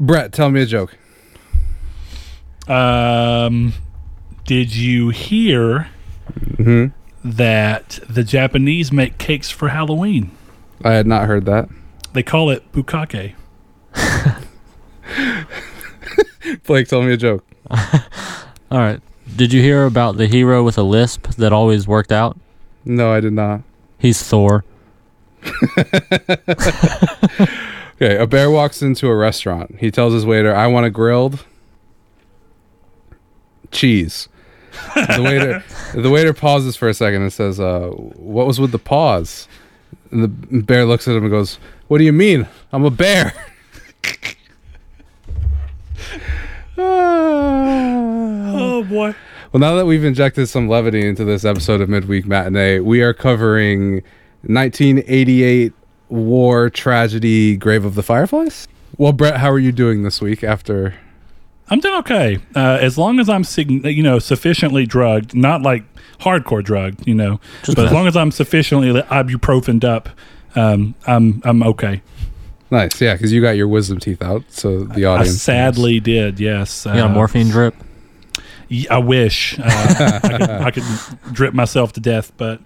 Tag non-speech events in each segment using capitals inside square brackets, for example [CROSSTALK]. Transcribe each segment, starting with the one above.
Brett, tell me a joke. Um, did you hear hmm that the Japanese make cakes for Halloween? I had not heard that. They call it bukkake. [LAUGHS] Blake, tell me a joke. [LAUGHS] All right. Did you hear about the hero with a lisp that always worked out? No, I did not. He's Thor. [LAUGHS] Okay, a bear walks into a restaurant. He tells his waiter, "I want a grilled cheese." the [LAUGHS] waiter, the waiter pauses for a second and says, uh, "What was with the pause?" And the bear looks at him and goes, "What do you mean? I'm a bear." [LAUGHS] Oh boy. Well, now that we've injected some levity into this episode of Midweek Matinee, we are covering 1988 war tragedy Grave of the Fireflies. Well, Brett, how are you doing this week after I'm doing okay. Uh, as long as I'm, you know, sufficiently drugged, not like hardcore drugged, you know, Just but as long as I'm sufficiently ibuprofened up, um, I'm I'm okay. Nice, yeah, because you got your wisdom teeth out, so the I audience. sadly did. Yes, You got a Uh, morphine drip? I wish uh, I, could, I could [LAUGHS] drip myself to death, but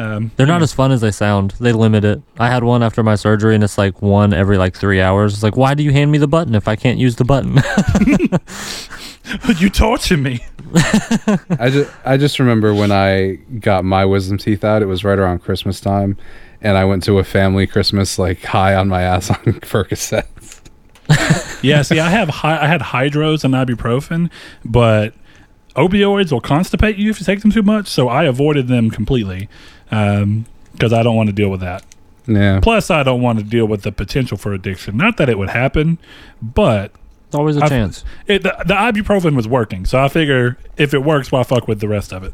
um, They're not as fun as they sound. They limit it. I had one after my surgery, and it's like one every like three hours. It's like, why do you hand me the button if I can't use the button? But [LAUGHS] you torture me. I just, I just remember when I got my wisdom teeth out. It was right around Christmas time, and I went to a family Christmas like high on my ass on [LAUGHS] Percocets. Yeah, see, I have hy- I had hydros and ibuprofen, but opioids will constipate you if you take them too much. So I avoided them completely because I don't want to deal with that. Yeah, Plus, I don't want to deal with the potential for addiction. Not that it would happen, but It's always a I've- chance. it, the, the ibuprofen was working. So I figure if it works, why fuck with the rest of it?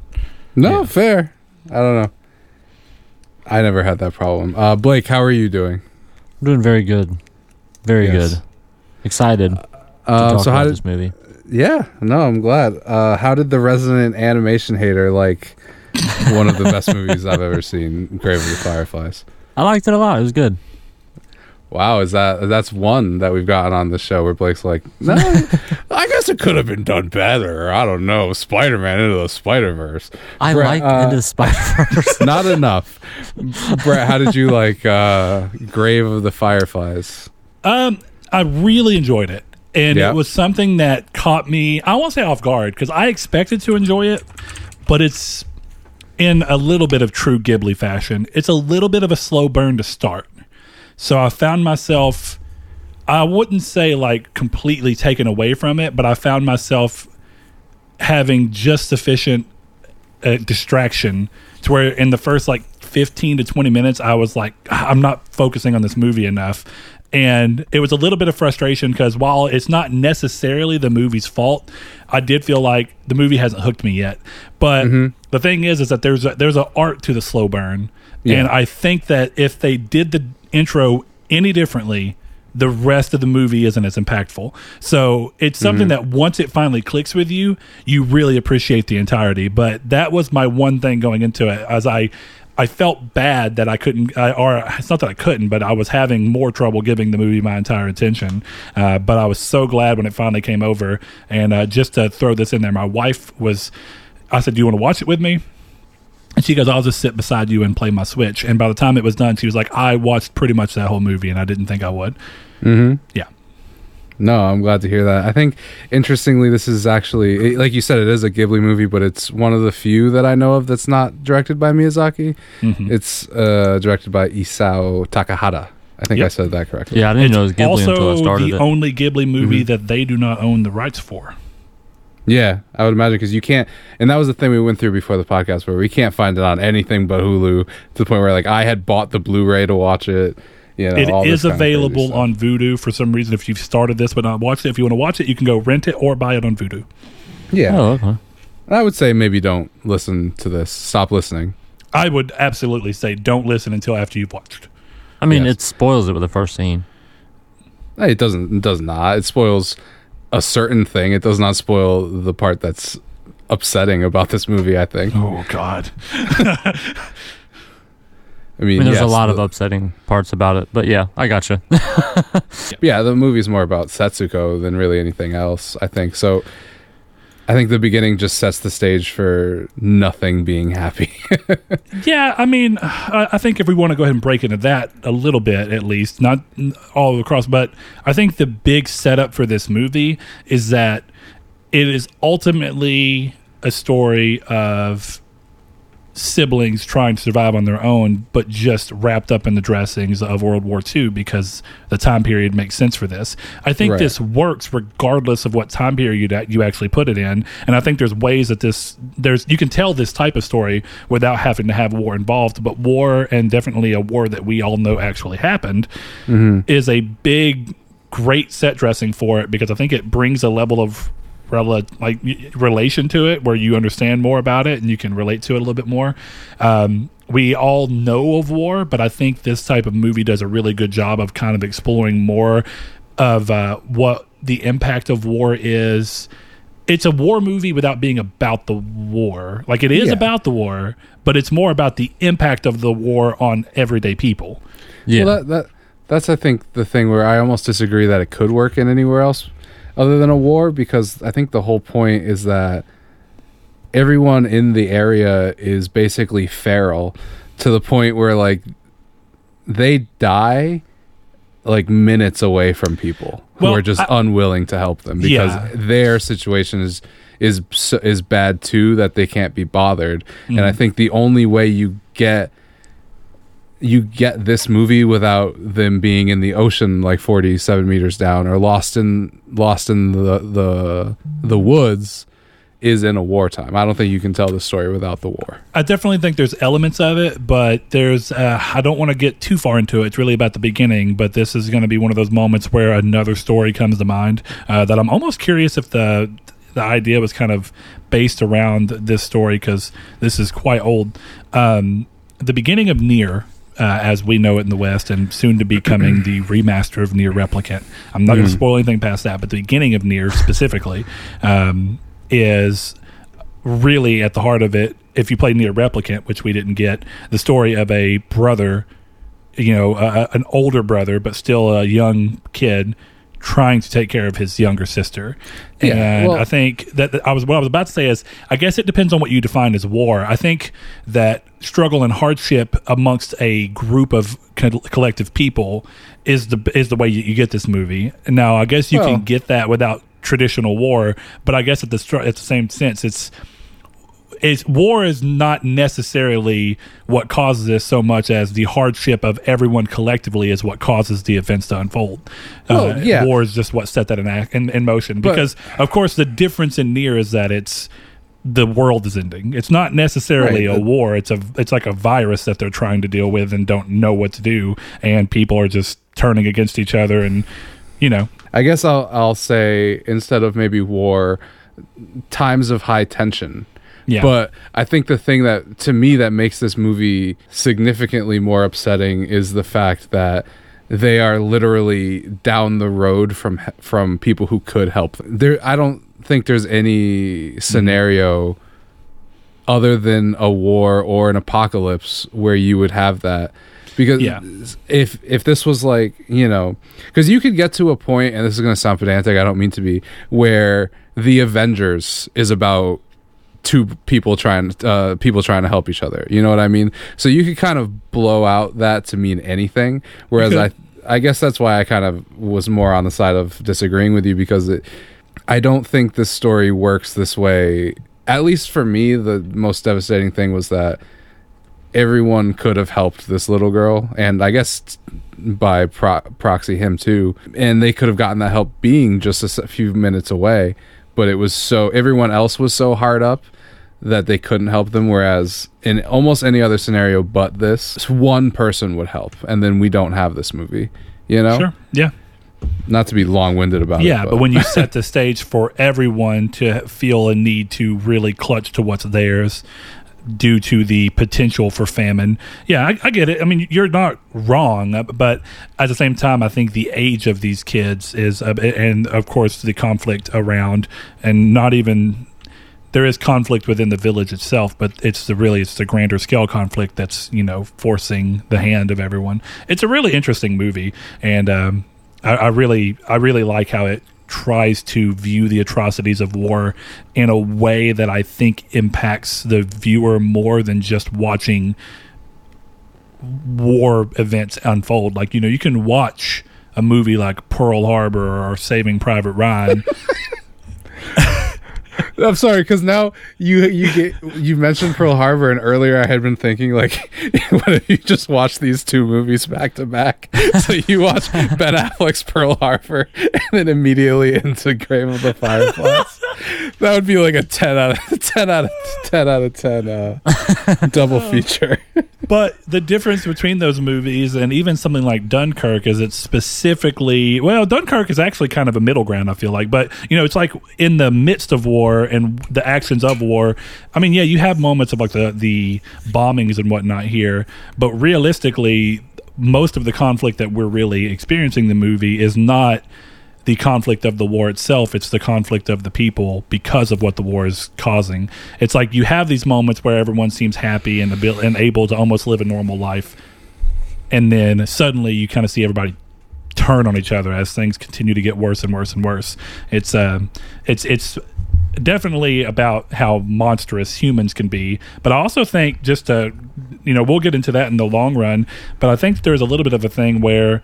no Yeah. fair. I don't know. I never had that problem. Uh, Blake, how are you doing? I'm doing very good. Very Yes. good. Excited to Uh, talk so about how did? this movie. Yeah, no, I'm glad. Uh, how did the resident animation hater like one of the best movies I've ever seen, Grave of the Fireflies? I liked it a lot. It was good. Wow, is that that's one that we've gotten on the show where Blake's like, no, [LAUGHS] I guess it could have been done better. I don't know, Spider Man into the Spider Verse. I Brett, liked uh, Into the Spider Verse. [LAUGHS] Not enough. Brett, how did you like uh, Grave of the Fireflies? Um, I really enjoyed it, and Yeah. it was something that caught me. I won't say off guard because I expected to enjoy it, but it's in a little bit of true Ghibli fashion. It's a little bit of a slow burn to start, so I found myself. I wouldn't say like completely taken away from it, but I found myself having just sufficient uh, distraction to where in the first like 15 to 20 minutes I was like "Ah, I'm not focusing on this movie enough and it was a little bit of frustration because while it's not necessarily the movie's fault I did feel like the movie hasn't hooked me yet but mm-hmm. the thing is is that there's a, there's an art to the slow burn Yeah. and I think that if they did the intro any differently the rest of the movie isn't as impactful. So it's something mm-hmm. that once it finally clicks with you, you really appreciate the entirety. But that was my one thing going into it, as I. I felt bad that I couldn't, I, or it's not that I couldn't, but I was having more trouble giving the movie my entire attention. Uh, but I was so glad when it finally came over. And uh, just to throw this in there, my wife was, I said, Do you want to watch it with me? And she goes, I'll just sit beside you and play my Switch. And by the time it was done, she was like, I watched pretty much that whole movie and I didn't think I would. Mm-hmm. Yeah. No, I'm glad to hear that. I think, interestingly, this is actually, it- like you said, it is a Ghibli movie, but it's one of the few that I know of that's not directed by Miyazaki. Mhm. It's uh, directed by Isao Takahata. I think I said that correctly. yeah, I didn't know it was Ghibli also until I started the it. only Ghibli movie Mhm. that they do not own the rights for. Yeah, I would imagine because you can't, and that was the thing we went through before the podcast, where we can't find it on anything but Hulu to the point where like I had bought the Blu-ray to watch it. You know, all it this is kind of crazy available on Vudu for some reason. If you've started this but not watched it, if you want to watch it, you can go rent it or buy it on Vudu. Yeah, Oh, okay. I would say maybe don't listen to this. Stop listening. I would absolutely say don't listen until after you've watched. I mean, Yes. it spoils it with the first scene. It doesn't. It does not. It spoils a certain thing. It does not spoil the part that's upsetting about this movie. I think. Oh God! [LAUGHS] I mean, I mean, there's a yes, lot of upsetting parts about it, but yeah, I gotcha. [LAUGHS] Yeah, the movie's more about Setsuko than really anything else, I think. So I think the beginning just sets the stage for nothing being happy. [LAUGHS] Yeah, I mean, I, I think if we want to go ahead and break into that a little bit, at least, not all across, but I think the big setup for this movie is that it is ultimately a story of siblings trying to survive on their own, but just wrapped up in the dressings of World War II because the time period makes sense for this. I think Right. this works regardless of what time period you- you actually put it in, and I think there's ways that this there's you can tell this type of story without having to have war involved. But war and definitely a war that we all know actually happened mm-hmm. is a big, great set dressing for it because I think it brings a level of rela- like relation to it where you understand more about it and you can relate to it a little bit more. Um, we all know of war, but I think this type of movie does a really good job of kind of exploring more of uh, what the impact of war is. It's a war movie without being about the war. Like it is Yeah. about the war, but it's more about the impact of the war on everyday people. yeah, Well, that, that that's I think the thing where I almost disagree that it could work in anywhere else other than a war because I think the whole point is that everyone in the area is basically feral to the point where like they die like minutes away from people who are just I- unwilling to help them because Yeah. their situation is is is bad too that they can't be bothered and i Mhm. think the only way you get you get this movie without them being in the ocean like 47 meters down or lost in lost in the the the woods is in a wartime. I don't think you can tell the story without the war. I definitely think there's elements of it, but there's uh, I don't want to get too far into it. It's really about the beginning, but this is going to be one of those moments where another story comes to mind uh, that I'm almost curious if the the idea was kind of based around this story because this is quite old. Um, the beginning of NieR. Uh, as we know it in the West, and soon to be coming the remaster of NieR Replicant. I'm not going to spoil anything past that, but the beginning of NieR specifically um, is really at the heart of it, if you play NieR Replicant, which we didn't get, the story of a brother, you know, uh, an older brother, but still a young kid trying to take care of his younger sister. Yeah, and well- I think that that I was what I was about to say is I guess it depends on what you define as war. I think that struggle and hardship amongst a group of co- collective people is the is the way you, you get this movie. Now, I guess you Well- can get that without traditional war, but I guess at the at the same sense, it's it's war is not necessarily what causes this so much as the hardship of everyone collectively is what causes the events to unfold. Well, uh, yeah. war is just what set that in, in, in motion. But- because of course the difference in NieR is that it's the world is ending. It's not necessarily Right, a war. It's a it's like a virus that they're trying to deal with and don't know what to do, and people are just turning against each other and you know I guess I'll I'll say instead of maybe war, times of high tension. Yeah. But I think the thing that to me that makes this movie significantly more upsetting is the fact that they are literally down the road from from people who could help them. There I don't think there's any scenario other than a war or an apocalypse where you would have that because Yeah. if if this was like you know because you could get to a point and this is going to sound pedantic i don't mean to be where the avengers is about two people trying uh people trying to help each other. You know what i mean? So you could kind of blow out that to mean anything. Whereas i i guess that's why i kind of was more on the side of disagreeing with you because it i don't think this story works this way. At least for me the most devastating thing was that everyone could have helped this little girl and i guess by pro- proxy him too and they could have gotten that help being just a few minutes away. But it was so everyone else was so hard up that they couldn't help them whereas in almost any other scenario but this one person would help and then we don't have this movie you know sure, yeah. not to be long-winded about it Yeah, but when you [LAUGHS] set the stage for everyone to feel a need to really clutch to what's theirs due to the potential for famine, yeah, I, I get it. I mean, you're not wrong, but at the same time, I think the age of these kids is, uh, and of course, the conflict around, and not even. There is conflict within the village itself, but it's the really it's the grander scale conflict that's you know forcing the hand of everyone. It's a really interesting movie, and um, I, I really I really like how it tries to view the atrocities of war in a way that I think impacts the viewer more than just watching war events unfold. Like, you know, you can watch a movie like Pearl Harbor or Saving Private Ryan. [LAUGHS] I'm sorry because now you you get you mentioned Pearl Harbor and earlier I had been thinking like [LAUGHS] what if you just watch these two movies back to back? [LAUGHS] So you watch Ben Affleck's Pearl Harbor [LAUGHS] and then immediately into Grave of the Fireflies. [LAUGHS] That would be like a ten out of [LAUGHS] ten out of ten out of ten uh, [LAUGHS] double feature. but the difference between those movies and even something like Dunkirk is it's specifically well, Dunkirk is actually kind of a middle ground, I feel like. But you know, it's like in the midst of war and the actions of war. I mean, yeah, you have moments of like the the bombings and whatnot here, but realistically, most of the conflict that we're really experiencing in the movie is not the conflict of the war itself it's the conflict of the people because of what the war is causing. It's like you have these moments where everyone seems happy and, and able to almost live a normal life and then suddenly you kind of see everybody turn on each other as things continue to get worse and worse and worse. It's um it's it's definitely about how monstrous humans can be but i also think just to you know we'll get into that in the long run but i think there's a little bit of a thing where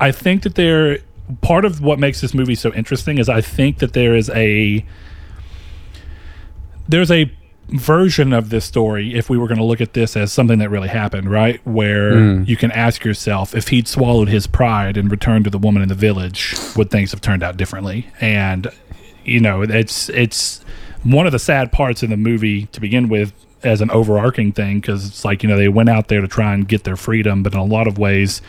i think that there part of what makes this movie so interesting is i think that there is a there's a version of this story if we were going to look at this as something that really happened right? Where hmm. you can ask yourself if he'd swallowed his pride and returned to the woman in the village would things have turned out differently? And you know it's it's one of the sad parts in the movie to begin with as an overarching thing because it's like you know they went out there to try and get their freedom but in a lot of ways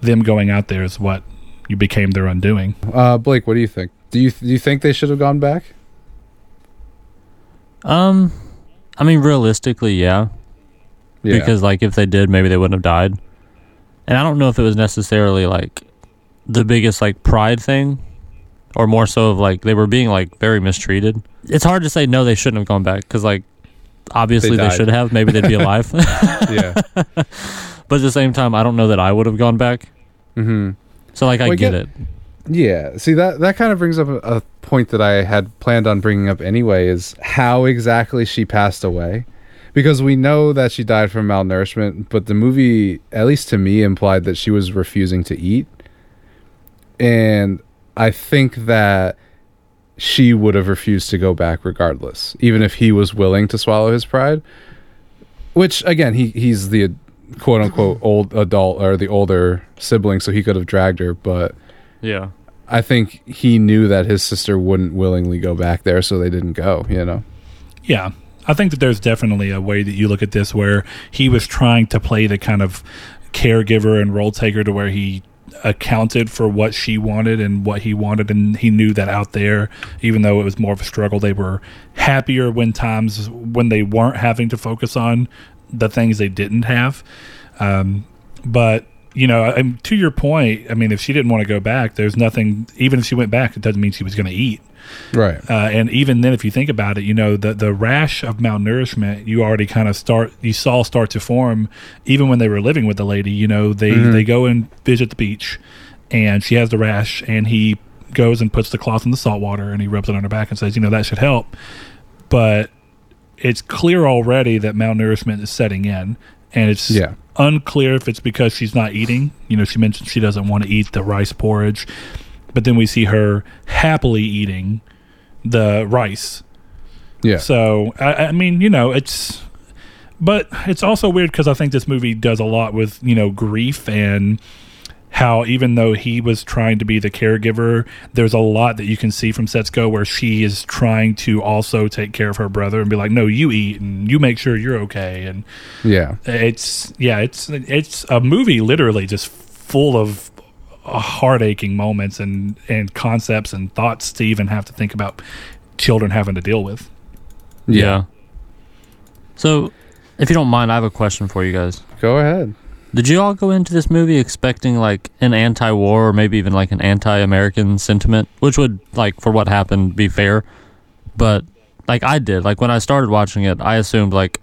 them going out there is what you became their undoing Uh, Blake, what do you think? Do you do you think they should have gone back? Um, I mean, realistically, yeah. Yeah. Because like if they did, maybe they wouldn't have died. And I don't know if it was necessarily like the biggest like pride thing, or more so of like they were being like very mistreated. It's hard to say no, they shouldn't have gone back because like obviously They they, should have. Maybe they'd be [LAUGHS] alive. yeah. [LAUGHS] but at the same time, I don't know that I would have gone back. hmm So like I Well, get get- it. Yeah. See that that kind of brings up a, a point that I had planned on bringing up anyway is how exactly she passed away. Because we know that she died from malnourishment, but the movie, at least to me, implied that she was refusing to eat. And I think that she would have refused to go back regardless, even if he was willing to swallow his pride. Which again, he he's the quote unquote old adult or the older sibling, so he could have dragged her, but Yeah. I think he knew that his sister wouldn't willingly go back there, so they didn't go. You know. Yeah. I think that there's definitely a way that you look at this where he was trying to play the kind of caregiver and role taker to where he accounted for what she wanted and what he wanted and he knew that out there even though it was more of a struggle they were happier when times when they weren't having to focus on the things they didn't have um, but you know and to your point i mean if she didn't want to go back there's nothing even if she went back it doesn't mean she was going to eat Right. uh, and even then, if you think about it, you know the the rash of malnourishment you already kind of start you saw start to form even when they were living with the lady. You know they they go and visit the beach, and she has the rash, and he goes and puts the cloth in the salt water, and he rubs it on her back and says, you know that should help, but it's clear already that malnourishment is setting in, and it's Yeah. unclear if it's because she's not eating. You know, she mentioned she doesn't want to eat the rice porridge, but then we see her happily eating the rice. Yeah. So I, I mean, you know, it's, but it's also weird because I think this movie does a lot with you know grief and how even though he was trying to be the caregiver, there's a lot that you can see from Setsuko where she is trying to also take care of her brother and be like, no, you eat and you make sure you're okay and yeah. it's yeah it's it's a movie literally just full of uh, heart-aching moments and and concepts and thoughts to even have to think about children having to deal with Yeah. So, if you don't mind, I have a question for you guys. Go ahead. Did you all go into this movie expecting like an anti-war or maybe even like an anti-American sentiment, which would like for what happened be fair, but like I did. Like when I started watching it, I assumed like,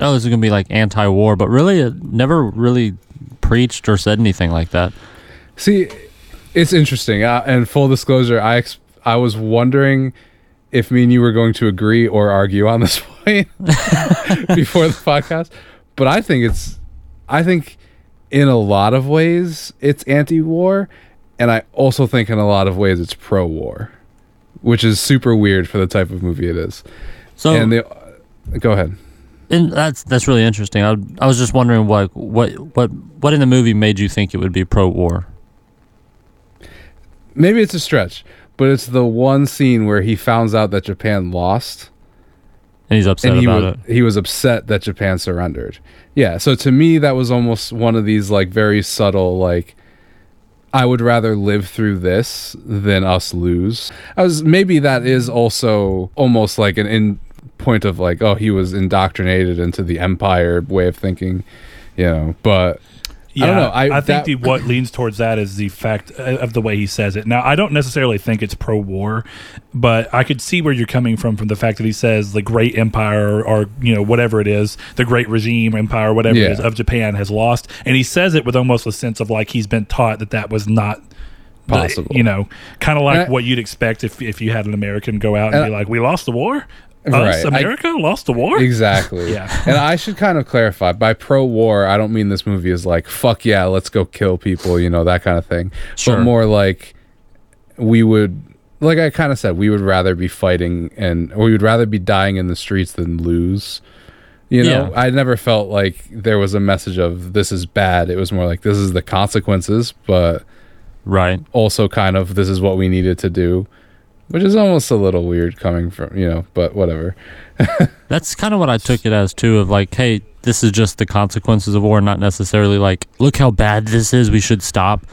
oh, this is gonna be like anti-war, but really, it never really preached or said anything like that. See, it's interesting. Uh, and full disclosure, I ex- I was wondering if me and you were going to agree or argue on this [LAUGHS] point [LAUGHS] before the podcast. But I think it's, I think in a lot of ways it's anti-war, and I also think in a lot of ways it's pro-war, which is super weird for the type of movie it is. So and the, go ahead. and that's that's really interesting. I, I was just wondering what what what what in the movie made you think it would be pro-war? Maybe it's a stretch, but it's the one scene where he finds out that Japan lost. And he's upset and he about was, it. he was upset that Japan surrendered. Yeah, so to me that was almost one of these like very subtle like I would rather live through this than us lose. I was maybe that is also almost like an in point of like oh he was indoctrinated into the empire way of thinking, you know, but Yeah, I don't know. I- think that- the, what leans towards that is the fact uh, of the way he says it. Now, I don't necessarily think it's pro-war, but I could see where you're coming from from the fact that he says the great empire or, you know whatever it is, the great regime empire, whatever Yeah. it is of Japan has lost, and he says it with almost a sense of like he's been taught that that was not. the- Possible. you know, kind of like I- what you'd expect if if you had an American go out and, And be I- like, "We lost the war, Uh, right. us I- America lost the war." Exactly. [LAUGHS] Yeah. and I should kind of clarify by pro war, I don't mean this movie is like, fuck yeah, let's go kill people, you know, that kind of thing. Sure. But more like we would, like I kind of said, we would rather be fighting and, or we would rather be dying in the streets than lose. You know, Yeah. I never felt like there was a message of this is bad. It was more like this is the consequences, but Right. also kind of this is what we needed to do, which is almost a little weird coming from, you know, but whatever. [LAUGHS] That's kind of what I took it as too. Of like, hey, this is just the consequences of war, not necessarily like, look how bad this is. We should stop.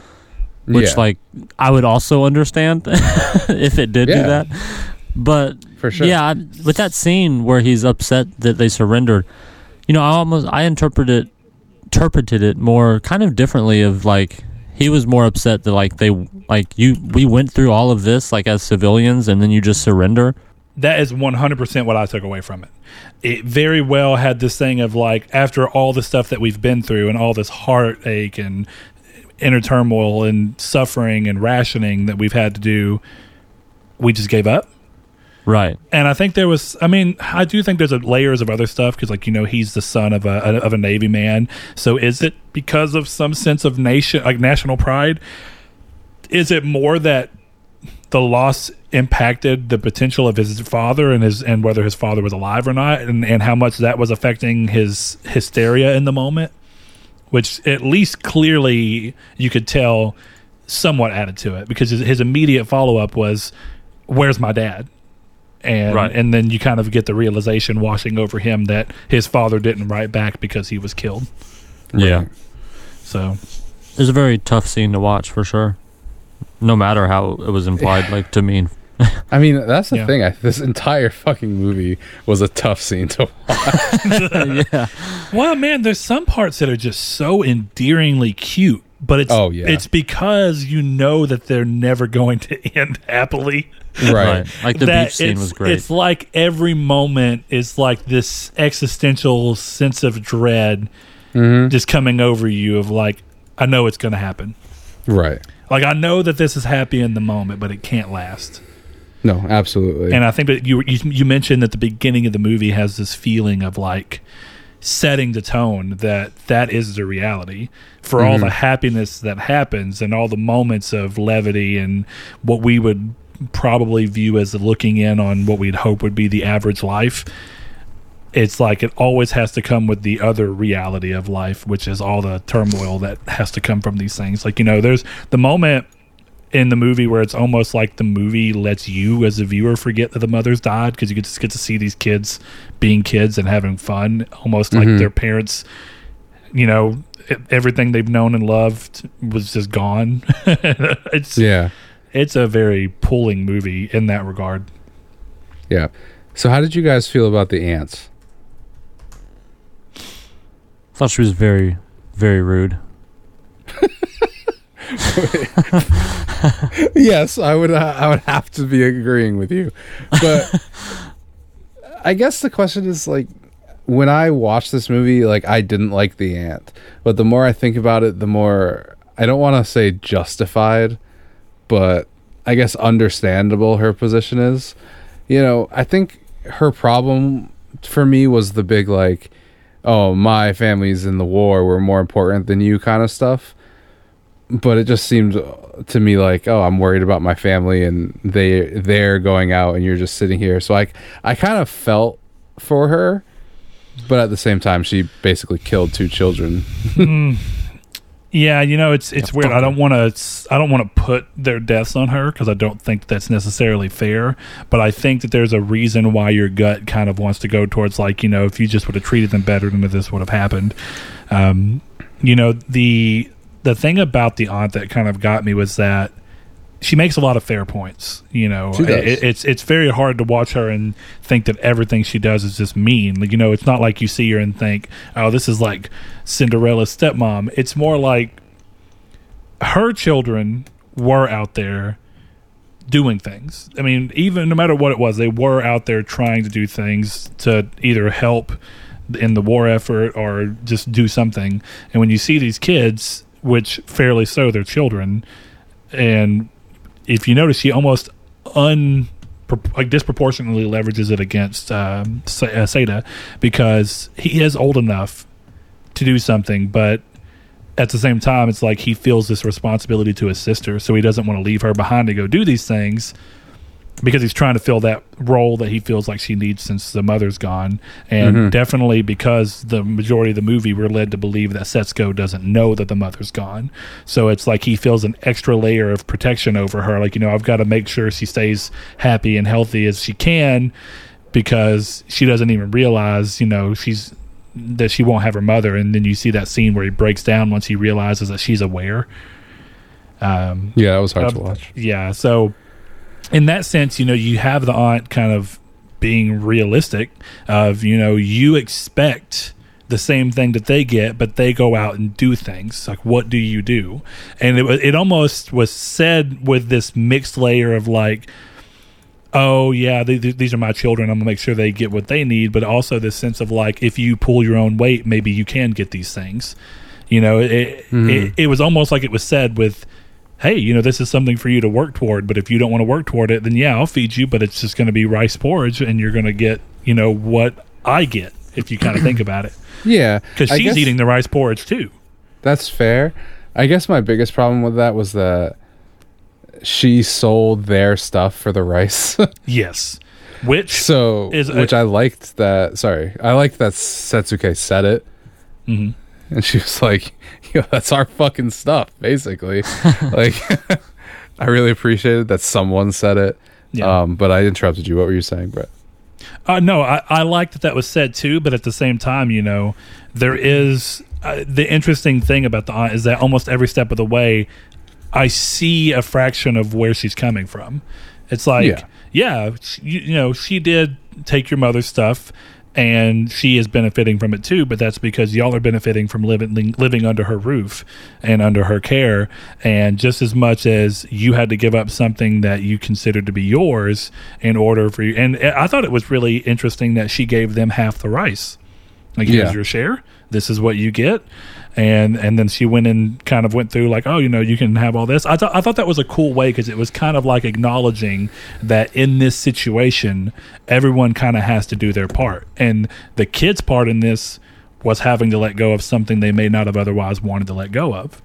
Which, Yeah. like, I would also understand [LAUGHS] if it did do that. But For sure. yeah, I, with that scene where he's upset that they surrendered, you know, I almost I interpreted interpreted it more kind of differently. Of like, he was more upset that like they like you we went through all of this like as civilians, and then you just surrender. that is 100% what I took away from it. It very well had this thing of like, after all the stuff that we've been through and all this heartache and inner turmoil and suffering and rationing that we've had to do, we just gave up. Right. And I think there was, I mean, I do think there's a layers of other stuff because, like, you know, he's the son of a of a Navy man. So is it because of some sense of nation, like national pride? Is it more that the loss impacted the potential of his father and his and whether his father was alive or not, and and how much that was affecting his hysteria in the moment? Which at least clearly you could tell somewhat added to it because his, his immediate follow up was, "Where's my dad?" And Right. and then you kind of get the realization washing over him that his father didn't write back because he was killed. Yeah. So It's a very tough scene to watch for sure. No matter how it was implied, like to mean. I mean, that's the Yeah. thing. I, this entire fucking movie was a tough scene to watch. [LAUGHS] yeah. Well, man, there's some parts that are just so endearingly cute, but it's Oh, yeah. it's because you know that they're never going to [LAUGHS] end happily. Right. Like the That beach scene was great. It's like every moment is like this existential sense of dread Mm-hmm. just coming over you of like, I know it's going to happen. Right. Like I know that this is happy in the moment, but it can't last. No, absolutely. And I think that you, you you mentioned that the beginning of the movie has this feeling of like setting the tone that that is the reality for all Mhm. the happiness that happens and all the moments of levity and what we would probably view as looking in on what we'd hope would be the average life it's like it always has to come with the other reality of life which is all the turmoil that has to come from these things like you know there's the moment in the movie where it's almost like the movie lets you as a viewer forget that the mother's died because you get- just get to see these kids being kids and having fun almost like Mhm. their parents you know everything they've known and loved was just gone [LAUGHS] it's yeah. It's a very pulling movie in that regard Yeah. So how did you guys feel about the aunts? thought she was very, very rude. [LAUGHS] yes, I would. Uh, I would have to be agreeing with you, but [LAUGHS] I guess the question is like when I watched this movie, like I didn't like the aunt, but the more I think about it, the more I don't want to say justified, but I guess understandable her position is. You know, I think her problem for me was the big like, oh, my family's in the war, we're more important than you kind of stuff. But it just seemed to me like, oh, I'm worried about my family and they they're going out and you're just sitting here. So I I kind of felt for her, but at the same time, she basically killed two children. Hmm. [LAUGHS] Yeah, you know it's it's weird. I don't want to I don't want to put their deaths on her because I don't think that's necessarily fair. But I think that there's a reason why your gut kind of wants to go towards like you know if you just would have treated them better, then this would have happened. Um, you know the the thing about the aunt that kind of got me was that she makes a lot of fair points. You know. It- it's it's very hard to watch her and think that everything she does is just mean. Like, you know, it's not like you see her and think, "Oh, this is like Cinderella's stepmom." It's more like her children were out there doing things. I mean, even no matter what it was, they were out there trying to do things to either help in the war effort or just do something. And when you see these kids, which fairly so, they're children, and if you notice, he almost un like disproportionately leverages it against um, uh, Seita because he is old enough to do something, but at the same time, it's like he feels this responsibility to his sister, so he doesn't want to leave her behind to go do these things because he's trying to fill that role that he feels like she needs since the mother's gone. And Mhm. definitely because the majority of the movie, we're led to believe that Setsuko doesn't know that the mother's gone. So it's like he feels an extra layer of protection over her. Like, you know, I've got to make sure she stays happy and healthy as she can because she doesn't even realize, you know, she's that she won't have her mother and then you see that scene where he breaks down once he realizes that she's aware um Yeah, that was hard Um, to watch. yeah so in that sense you know you have the aunt kind of being realistic of you know you expect the same thing that they get but they go out and do things. Like what do you do? And it, it almost was said with this mixed layer of like oh yeah th- th- these are my children. I'm gonna make sure they get what they need. But also this sense of like if you pull your own weight maybe you can get these things. You know it, Mhm. it, it was almost like it was said with hey you know this is something for you to work toward but if you don't want to work toward it then yeah i'll feed you but it's just going to be rice porridge and you're going to get you know what i get if you kind of think about it [CLEARS THROAT] Yeah, because she's guess eating the rice porridge too That's fair. I guess my biggest problem with that was that she sold their stuff for the rice. [LAUGHS] yes which so, Is- which I liked that. Sorry, I liked that Setsuke said it, Mhm. and she was like, [LAUGHS] "Yo, that's our fucking stuff." Basically, [LAUGHS] like, [LAUGHS] I really appreciated that someone said it. Yeah. Um, but I interrupted you. What were you saying, Brett? Uh, no, I, I like that that was said too, but at the same time, you know, there is uh, the interesting thing about the aunt is that almost every step of the way, I see a fraction of where she's coming from. It's like, Yeah. yeah, you know, she did take your mother's stuff. And she is benefiting from it too, but that's because y'all are benefiting from living living under her roof and under her care. And just as much as you had to give up something that you considered to be yours in order for you, and eh, I thought it was really interesting that she gave them half the rice. Like here's Yeah. your share. This is what you get, and and then she went and kind of went through like, oh, you know, you can have all this. I thought I thought that was a cool way because it was kind of like acknowledging that in this situation, everyone kind of has to do their part, and the kids' part in this was having to let go of something they may not have otherwise wanted to let go of,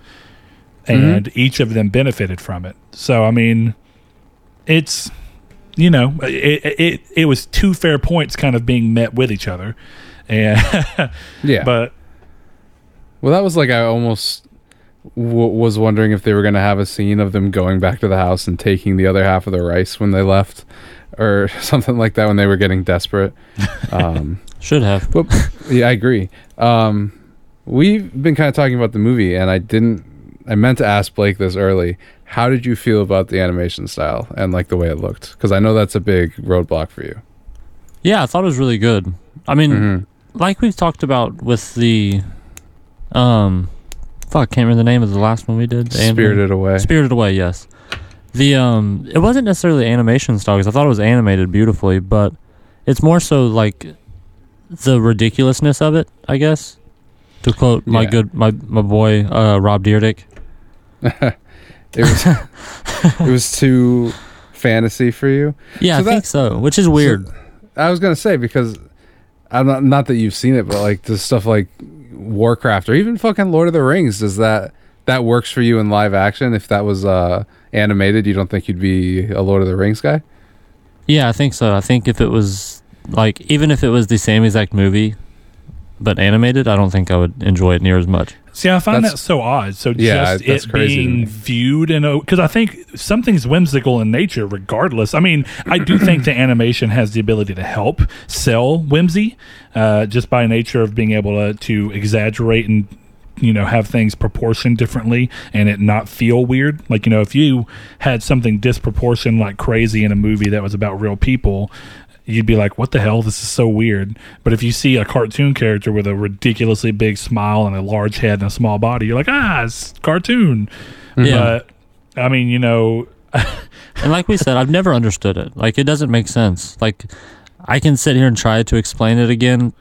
mm-hmm. and each of them benefited from it. So I mean, it's you know, it it it was two fair points kind of being met with each other, and [LAUGHS] Yeah, but well, that was like I almost w- was wondering if they were going to have a scene of them going back to the house and taking the other half of the rice when they left, or [LAUGHS] something like that when they were getting desperate. Um, [LAUGHS] Should have. But yeah, I agree. Um, we've been kind of talking about the movie, and I didn't. I meant to ask Blake this early. How did you feel about the animation style and like the way it looked? Because I know that's a big roadblock for you. Yeah, I thought it was really good. I mean, Mhm. like we've talked about with the, um, fuck, can't remember the name of the last one we did. The anime- Spirited Away. Spirited Away, yes. The um, it wasn't necessarily animation style because I thought it was animated beautifully, but It's more so like the ridiculousness of it, I guess. To quote my Yeah. good my my boy uh, Rob Dyrdek. [LAUGHS] It was it was too fantasy for you. Yeah, So I that- think so, which is weird. I was gonna say because I'm not not that you've seen it, but like the stuff like Warcraft or even fucking Lord of the Rings, does that that works for you in live action? If that was uh animated, you don't think you'd be a Lord of the Rings guy? yeah, I think so. I think if it was like even if it was the same exact movie but animated, I don't think I would enjoy it near as much. See, I find That's- that so odd. So Yeah, just that's it crazy to me. being viewed in a because I think something's whimsical in nature, regardless. I mean, I do [CLEARS THROAT] think the animation has the ability to help sell whimsy, uh, just by nature of being able to, to exaggerate and you know have things proportioned differently and it not feel weird. Like you know, if you had something disproportioned like crazy in a movie that was about real people. You'd be like, "What the hell? This is so weird." But if you see a cartoon character with a ridiculously big smile and a large head and a small body, you're like, "Ah, it's cartoon." Yeah. But I mean, you know, [LAUGHS] And like we said, I've never understood it. Like it doesn't make sense. Like I can sit here and try to explain it again,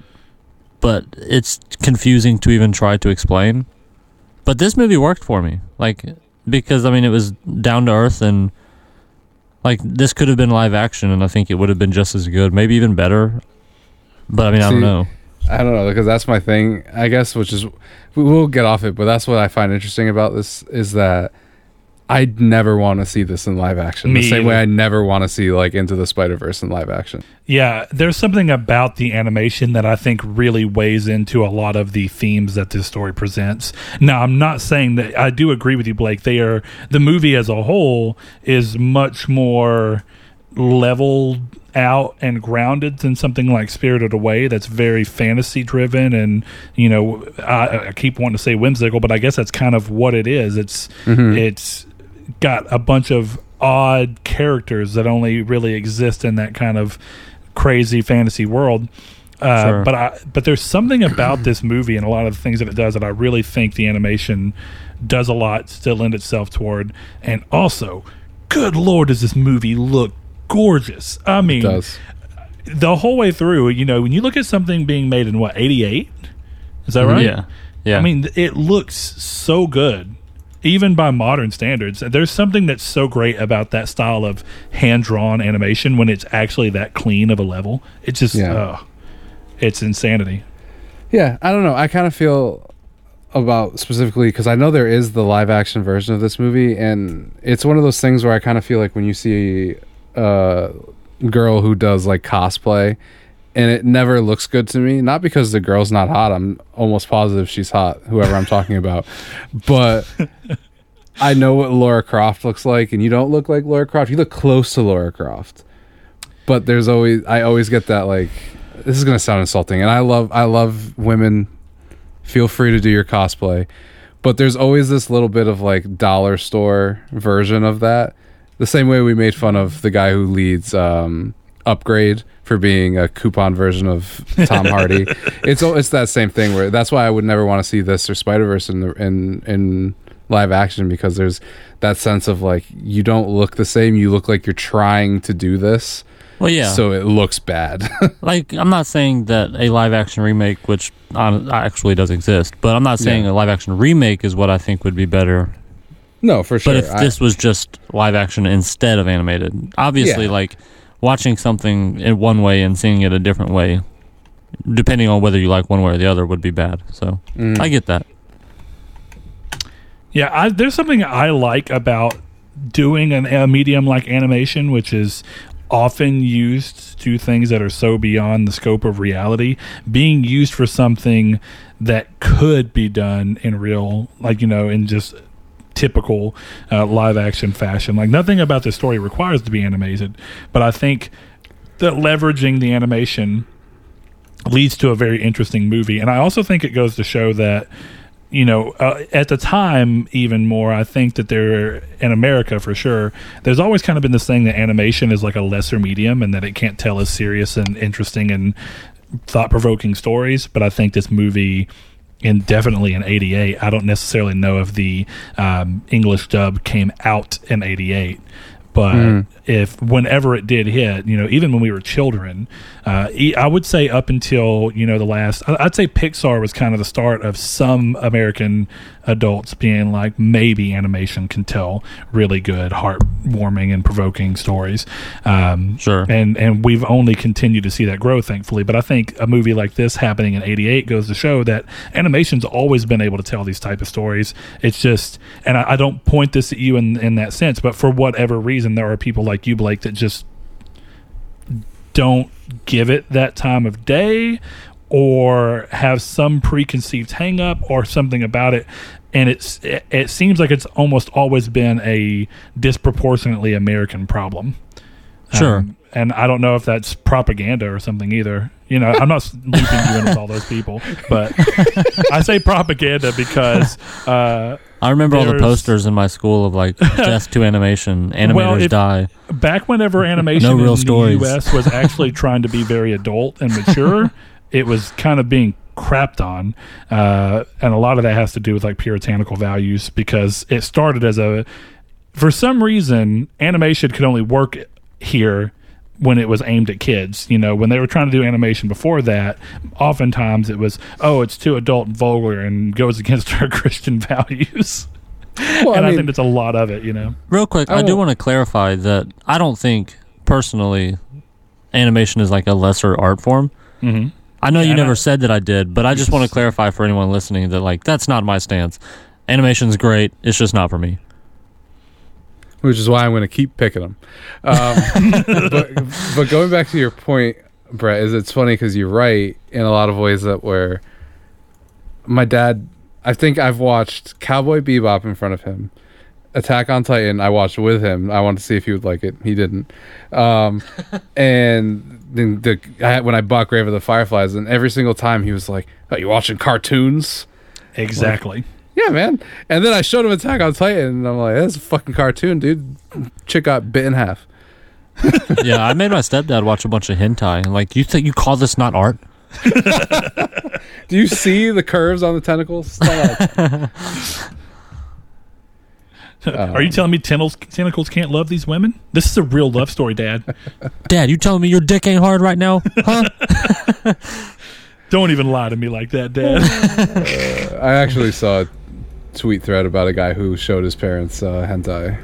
but it's confusing to even try to explain. But this movie worked for me. Like because I mean it was down to earth and like this could have been live action and I think it would have been just as good, maybe even better. But I mean, I don't know. I don't know because that's my thing, I guess, which is we will get off it, but that's what I find interesting about this is that I never want to see this in live action. Me the same way. I never want to see like Into the Spider Verse in live action. yeah, there's something about the animation that I think really weighs into a lot of the themes that this story presents. Now, I'm not saying that I do agree with you, Blake. They are the movie as a whole is much more leveled out and grounded than something like Spirited Away that's very fantasy driven and you know I, I keep wanting to say whimsical but I guess that's kind of what it is it's mm-hmm. it's got a bunch of odd characters that only really exist in that kind of crazy fantasy world uh, Sure. but I but there's something about this movie and a lot of the things that it does that I really think the animation does a lot to lend itself toward and also good lord does this movie look gorgeous I mean It does. the whole way through, you know, when you look at something being made in what, 88? Is that right? Yeah. Yeah. I mean, it looks so good, even by modern standards. There's something that's so great about that style of hand drawn animation when it's actually that clean of a level. It's just, Yeah. uh, it's insanity. Yeah, I don't know. I kind of feel about specifically because I know there is the live action version of this movie, and it's one of those things where I kind of feel like when you see a girl who does like cosplay, and it never looks good to me. Not because the girl's not hot. I'm almost positive she's hot. Whoever I'm talking about, but. I know what Laura Croft looks like, and you don't look like Laura Croft. You look close to Laura Croft, but there's always I always get that like this is gonna sound insulting, and I love I love women. Feel free to do your cosplay, but there's always this little bit of like dollar store version of that. The same way we made fun of the guy who leads um, Upgrade for being a coupon version of Tom [LAUGHS] Hardy. it's it's that same thing where that's why I would never want to see this or Spider Verse in the, in in live action because there's that sense of like you don't look the same. You look like you're trying to do this, well, yeah. so it looks bad. [LAUGHS] like I'm not saying that a live action remake, which uh, actually does exist, but I'm not saying Yeah. a live action remake is what I think would be better. no, for sure. But if I- this was just live action instead of animated, obviously, Yeah. like watching something in one way and seeing it a different way, depending on whether you like one way or the other, would be bad. So Mm. I get that. Yeah, I, there's something I like about doing an, a medium like animation, which is often used to things that are so beyond the scope of reality, being used for something that could be done in real, like, you know, in just typical uh, live action fashion. Like, nothing about the story requires to be animated, but I think that leveraging the animation leads to a very interesting movie. And I also think it goes to show that you know, uh, at the time, even more, I think that there, in America for sure, there's always kind of been this thing that animation is like a lesser medium and that it can't tell as serious and interesting and thought provoking stories. But I think this movie, and definitely in 88, I don't necessarily know if the um, English dub came out in 88. But Mm. If whenever it did hit, you know, even when we were children, uh, I would say up until you know the last, I'd say Pixar was kind of the start of some American adults being like, maybe animation can tell really good, heartwarming, and provoking stories. Um, Sure. and and we've only continued to see that grow, thankfully. But I think a movie like this happening in '88 goes to show that animation's always been able to tell these type of stories. It's just, and I, I don't point this at you in in that sense, but for whatever reason, there are people like you, Blake, that just don't give it that time of day or have some preconceived hang up or something about it. And it's it, it seems like it's almost always been a disproportionately american problem. Sure. Um, and i don't know if that's propaganda or something either. You know i'm not [LAUGHS] looping you in with all those people but i say propaganda because uh, I remember all the posters in my school of like [LAUGHS] death to animation, animators Well, if- die. back whenever [LAUGHS] animation No real in stories. the US was actually [LAUGHS] trying to be very adult and mature, it was kind of being crapped on, uh, and a lot of that has to do with like puritanical values because it started as a, for some reason, animation could only work here when it was aimed at kids. You know, when they were trying to do animation before that, oftentimes it was, oh, it's too adult and vulgar and goes [LAUGHS] against our Christian values. Well, and I, I think that's a lot of it, you know. Real quick, I I, do want to clarify that I don't think personally animation is like a lesser art form. Mm-hmm. I know Yeah, you never I- said that I did, but I just want to clarify for anyone listening that like that's not my stance. Animation's great, it's just not for me. Which is why I'm going to keep picking them. Um, [LAUGHS] but, but going back to your point, Brett, is it's funny because you're right in a lot of ways that where my dad, I think I've watched Cowboy Bebop in front of him. Attack on Titan, I watched with him. I wanted to see if he would like it. He didn't. Um, [LAUGHS] and then the I, when I bought Grave of the Fireflies, and every single time he was like, "Are you watching cartoons?" Exactly. Yeah, man. And then I showed him Attack on Titan, and I'm like, "That's a fucking cartoon, dude." Chick got bit in half. [LAUGHS] yeah, I made my stepdad watch a bunch of hentai. and, Like, you think you call this not art? [LAUGHS] Do you see the curves on the tentacles? Stop. [LAUGHS] Are you telling me tentacles, tentacles can't love these women? This is a real love story, Dad. Dad, you telling me your dick ain't hard right now? Huh? Don't even lie to me like that, Dad. I actually saw a tweet thread about a guy who showed his parents uh, hentai.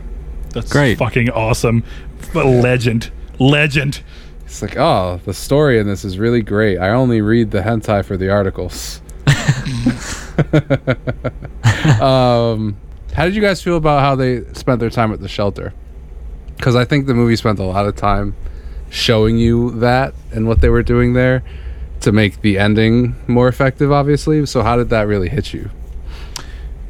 That's Great. fucking awesome. But legend. Legend. It's like, oh, the story in this is really great. I only read the hentai for the articles. [LAUGHS] [LAUGHS] um, how did you guys feel about how they spent their time at the shelter? Because I think the movie spent a lot of time showing you that and what they were doing there to make the ending more effective, obviously. So, how did that really hit you?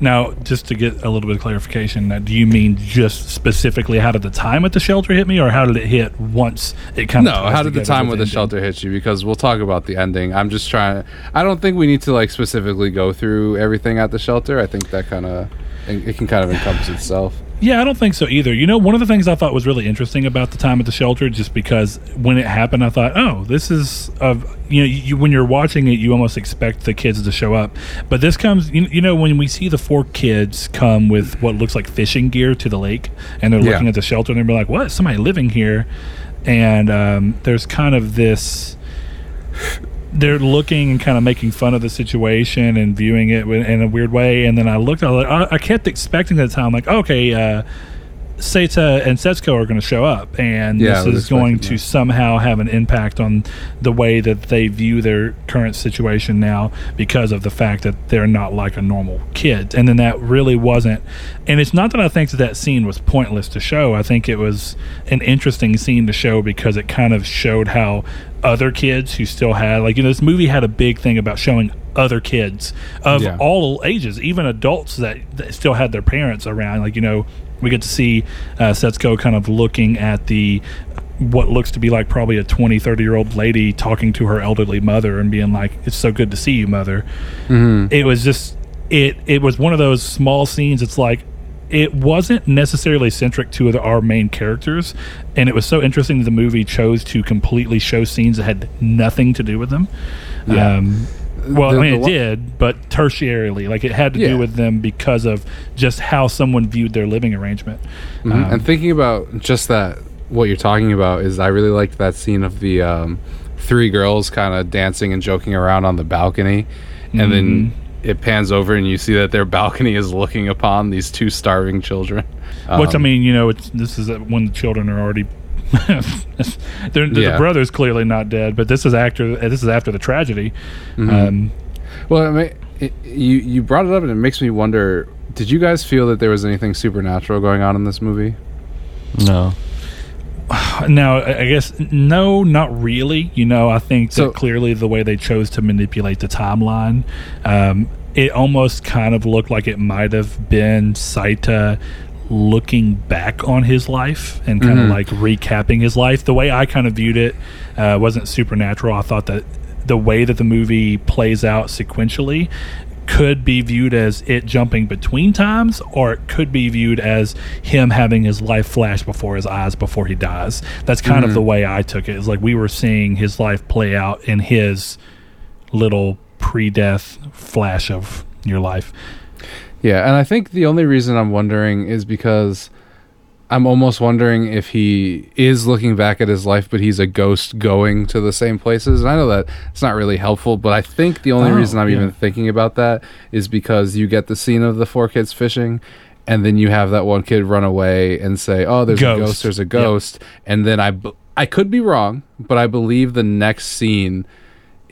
Now, just to get a little bit of clarification, do you mean just specifically how did the time at the shelter hit me, or how did it hit once it kind of? No, how did the time with the shelter hit you? Because we'll talk about the ending. I'm just trying. I don't think we need to like specifically go through everything at the shelter. I think that kind of it can kind of encompass itself. Yeah, I don't think so either. You know, one of the things I thought was really interesting about the time at the shelter, just because when it happened, I thought, oh, this is of you know, you, when you're watching it, you almost expect the kids to show up, but this comes, you, you know, when we see the four kids come with what looks like fishing gear to the lake, and they're Yeah. looking at the shelter, and they're like, what? Somebody living here, and um, there's kind of this they're looking and kind of making fun of the situation and viewing it in a weird way. And then I looked, I, I, kept expecting at the time, like, okay, uh, Seita and Setsuko are going to show up, and Yeah, this is going to that. somehow have an impact on the way that they view their current situation now because of the fact that they're not like a normal kid. And then that really wasn't. And it's not that I think that that scene was pointless to show. I think it was an interesting scene to show because it kind of showed how other kids who still had, like, you know, this movie had a big thing about showing other kids of Yeah. all ages, even adults that, that still had their parents around. Like, you know, we get to see uh, Setsuko kind of looking at the what looks to be like probably a 20 30 year old lady talking to her elderly mother and being like it's so good to see you mother. It was just it it was one of those small scenes. It's like it wasn't necessarily centric to the, our main characters and it was so interesting that the movie chose to completely show scenes that had nothing to do with them. Yeah. um, Well, the- I mean, it did, but tertiarily, like it had to Yeah. do with them because of just how someone viewed their living arrangement. Mhm. Um, and thinking about just that, what you're talking about is I really liked that scene of the um, three girls kind of dancing and joking around on the balcony, and then Mm-hmm. it pans over and you see that their [LAUGHS] balcony is looking upon these two starving children. Which I Um, mean, you know, it's this is when the children are already. [LAUGHS] they're, The Yeah. brother's clearly not dead, but this is after this is after the tragedy. Mm-hmm. Um, Well, I mean, it, you you brought it up, and it makes me wonder: Did you guys feel that there was anything supernatural going on in this movie? No. [SIGHS] now, I I guess no, not really. You know, I think So- that clearly the way they chose to manipulate the timeline, um, it almost kind of looked like it might have been Seita looking back on his life and kind of Mhm. like recapping his life. The way I kind of viewed it uh, wasn't supernatural. I thought that the way that the movie plays out sequentially could be viewed as it jumping between times, or it could be viewed as him having his life flash before his eyes before he dies. That's kind of Mhm. the way I took it. It's like we were seeing his life play out in his little pre-death flash of your life. Yeah, and I think the only reason I'm wondering is because I'm almost wondering if he is looking back at his life, but he's a ghost going to the same places. And I know that it's not really helpful, but I think the only Oh, reason I'm yeah. even thinking about that is because you get the scene of the four kids fishing. And then you have that one kid run away and say, "Oh, there's a Ghost. ghost. There's a Yep. ghost." And then I, b- I could be wrong, but I believe the next scene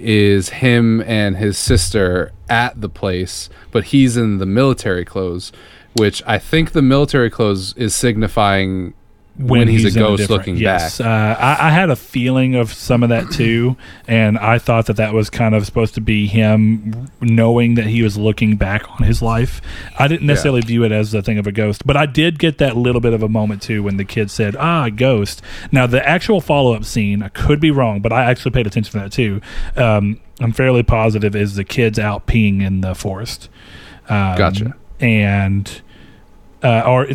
is him and his sister at the place, but he's in the military clothes, which I think the military clothes is signifying when, he's, a in ghost different- looking yes. back. Uh, I, I had a feeling of some of that too, and I thought that that was kind of supposed to be him knowing that he was looking back on his life. I didn't necessarily view it as a thing of a ghost, but I did get that little bit of a moment too when the kid said, "Ah, ghost." Now the actual follow up scene, I could be wrong, but I actually paid attention to that too. Um, I'm fairly positive is the kids out peeing in the forest. Um, Gotcha. And uh, or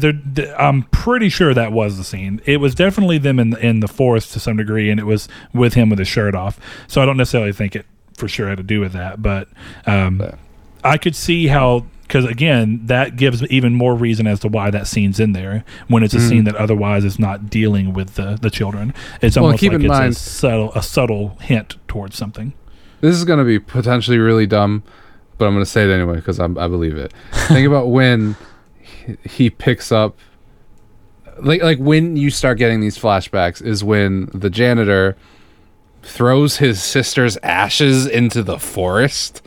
I'm pretty sure that was the scene. It was definitely them in the, in the forest to some degree, and it was with him with his shirt off. So I don't necessarily think it for sure had to do with that, but um, Yeah. I could see how because again that gives even more reason as to why that scene's in there when it's a Mhm. scene that otherwise is not dealing with the the children. It's Well, almost keep like in it's mind- a subtle a subtle hint towards something. This is going to be potentially really dumb, but I'm going to say it anyway because I believe it. Think [LAUGHS] about when he, he picks up, like like when you start getting these flashbacks is when the janitor throws his sister's ashes into the forest,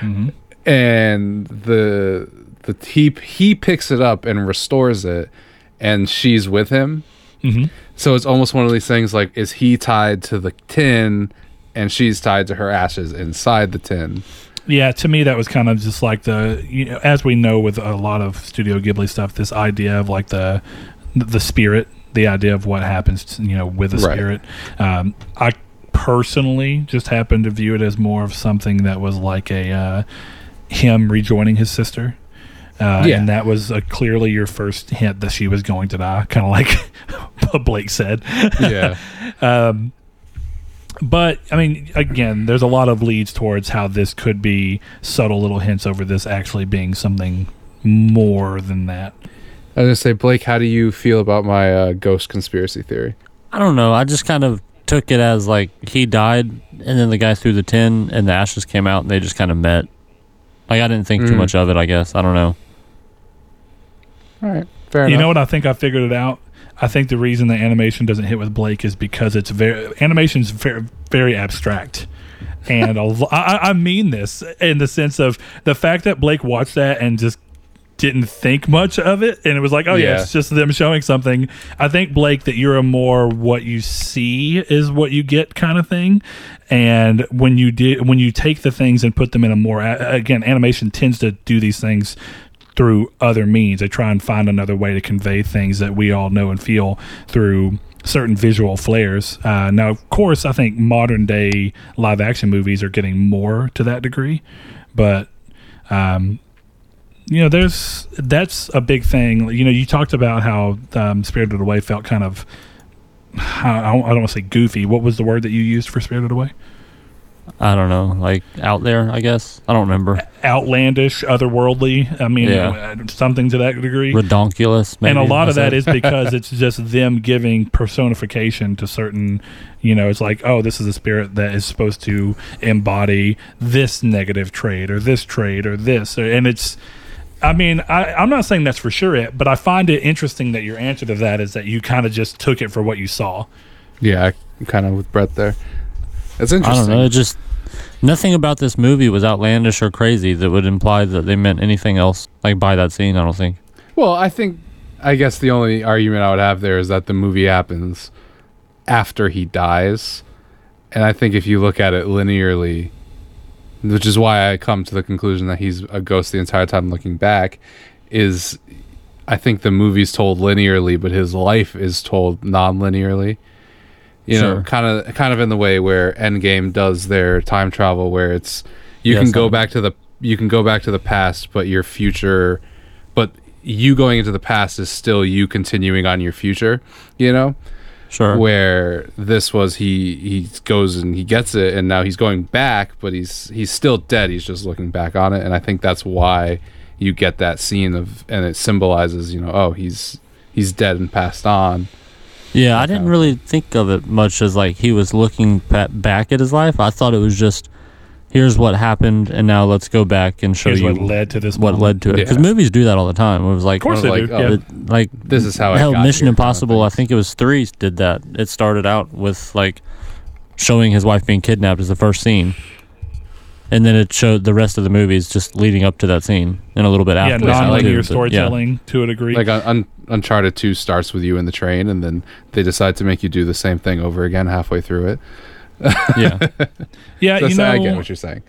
Mhm. and the the he he picks it up and restores it, and she's with him. hmm So it's almost one of these things like, is he tied to the tin and she's tied to her ashes inside the tin? Yeah, to me that was kind of just like the you know, as we know with a lot of Studio Ghibli stuff, this idea of like the the spirit, the idea of what happens, to, you know, with the Right. spirit. Um, I personally just happened to view it as more of something that was like a uh, him rejoining his sister. Uh, Yeah. And that was uh, clearly your first hint that she was going to die, kind of like [LAUGHS] what Blake said. Yeah. [LAUGHS] Um, but I mean, again, there's a lot of leads towards how this could be subtle little hints over this actually being something more than that. I was going to say, Blake, how do you feel about my uh, ghost conspiracy theory? I don't know. I just kind of took it as like he died, and then the guy threw the tin, and the ashes came out, and they just kind of met. Like I didn't think too Mm. much of it. I guess I don't know. All right. Fair you enough. know what? I think I figured it out. I think the reason the animation doesn't hit with Blake is because it's very animation's very very abstract. And a lo- I, I- I mean this in the sense of the fact that Blake watched that and just didn't think much of it, and it was like, oh yeah, Yeah. it's just them showing something. I think Blake that you're a more what you see is what you get kind of thing, and when you did when you take the things and put them in a more again, animation tends to do these things through other means. They try and find another way to convey things that we all know and feel through certain visual flares. Uh, now, of course, I think modern day live action movies are getting more to that degree, but um, you know, there's that's a big thing. You know, you talked about how um, Spirited Away felt kind of. I don't, I don't want to say goofy. What was the word that you used for Spirited Away? I don't know, like out there. I guess I don't remember. outlandish, otherworldly. I mean, Yeah. something to that degree. Redonkulous, maybe, and a lot I of that said. is because [LAUGHS] it's just them giving personification to certain, you know, it's like, oh, this is a spirit that is supposed to embody this negative trait or this trait or this. And it's, I mean, I, I'm not saying that's for sure it, but I find it interesting that your answer to that is that you kind of just took it for what you saw. Yeah, kind of with Brett there. It's I don't know. It just nothing about this movie was outlandish or crazy that would imply that they meant anything else. Like by that scene, I don't think. Well, I think, I guess the only argument I would have there is that the movie happens after he dies. And I think if you look at it linearly, which is why I come to the conclusion that he's a ghost the entire time looking back, is I think the movie's told linearly, but his life is told non You know, kind of kind of in the way where Endgame does their time travel where it's you Yeah, can go something. back to the you can go back to the past, but your future but you going into the past is still you continuing on your future, you know? Sure. Where this was he he goes and he gets it and now he's going back, but he's he's still dead. He's just looking back on it and I think that's why you get that scene of and it symbolizes, you know, oh, he's he's dead and passed on. Yeah, I didn't really think of it much as like he was looking pa- back at his life. I thought it was just here's what happened, and now let's go back and show Here's you what led to this. what moment. led to it. Because Yeah. movies do that all the time. It was like, Of course they like, do. oh, yeah. it- like This is how I hell, got Mission here kind of Impossible. thing. I think it was three did that. It started out with like showing his wife being kidnapped as the first scene, and then it showed the rest of the movies just leading up to that scene and a little bit after. yeah, after. non-linear Yeah. storytelling to a degree. Like uh, Un- Uncharted 2 starts with you in the train and then they decide to make you do the same thing over again halfway through it. Yeah, [LAUGHS] yeah, So you know, I get what you're saying.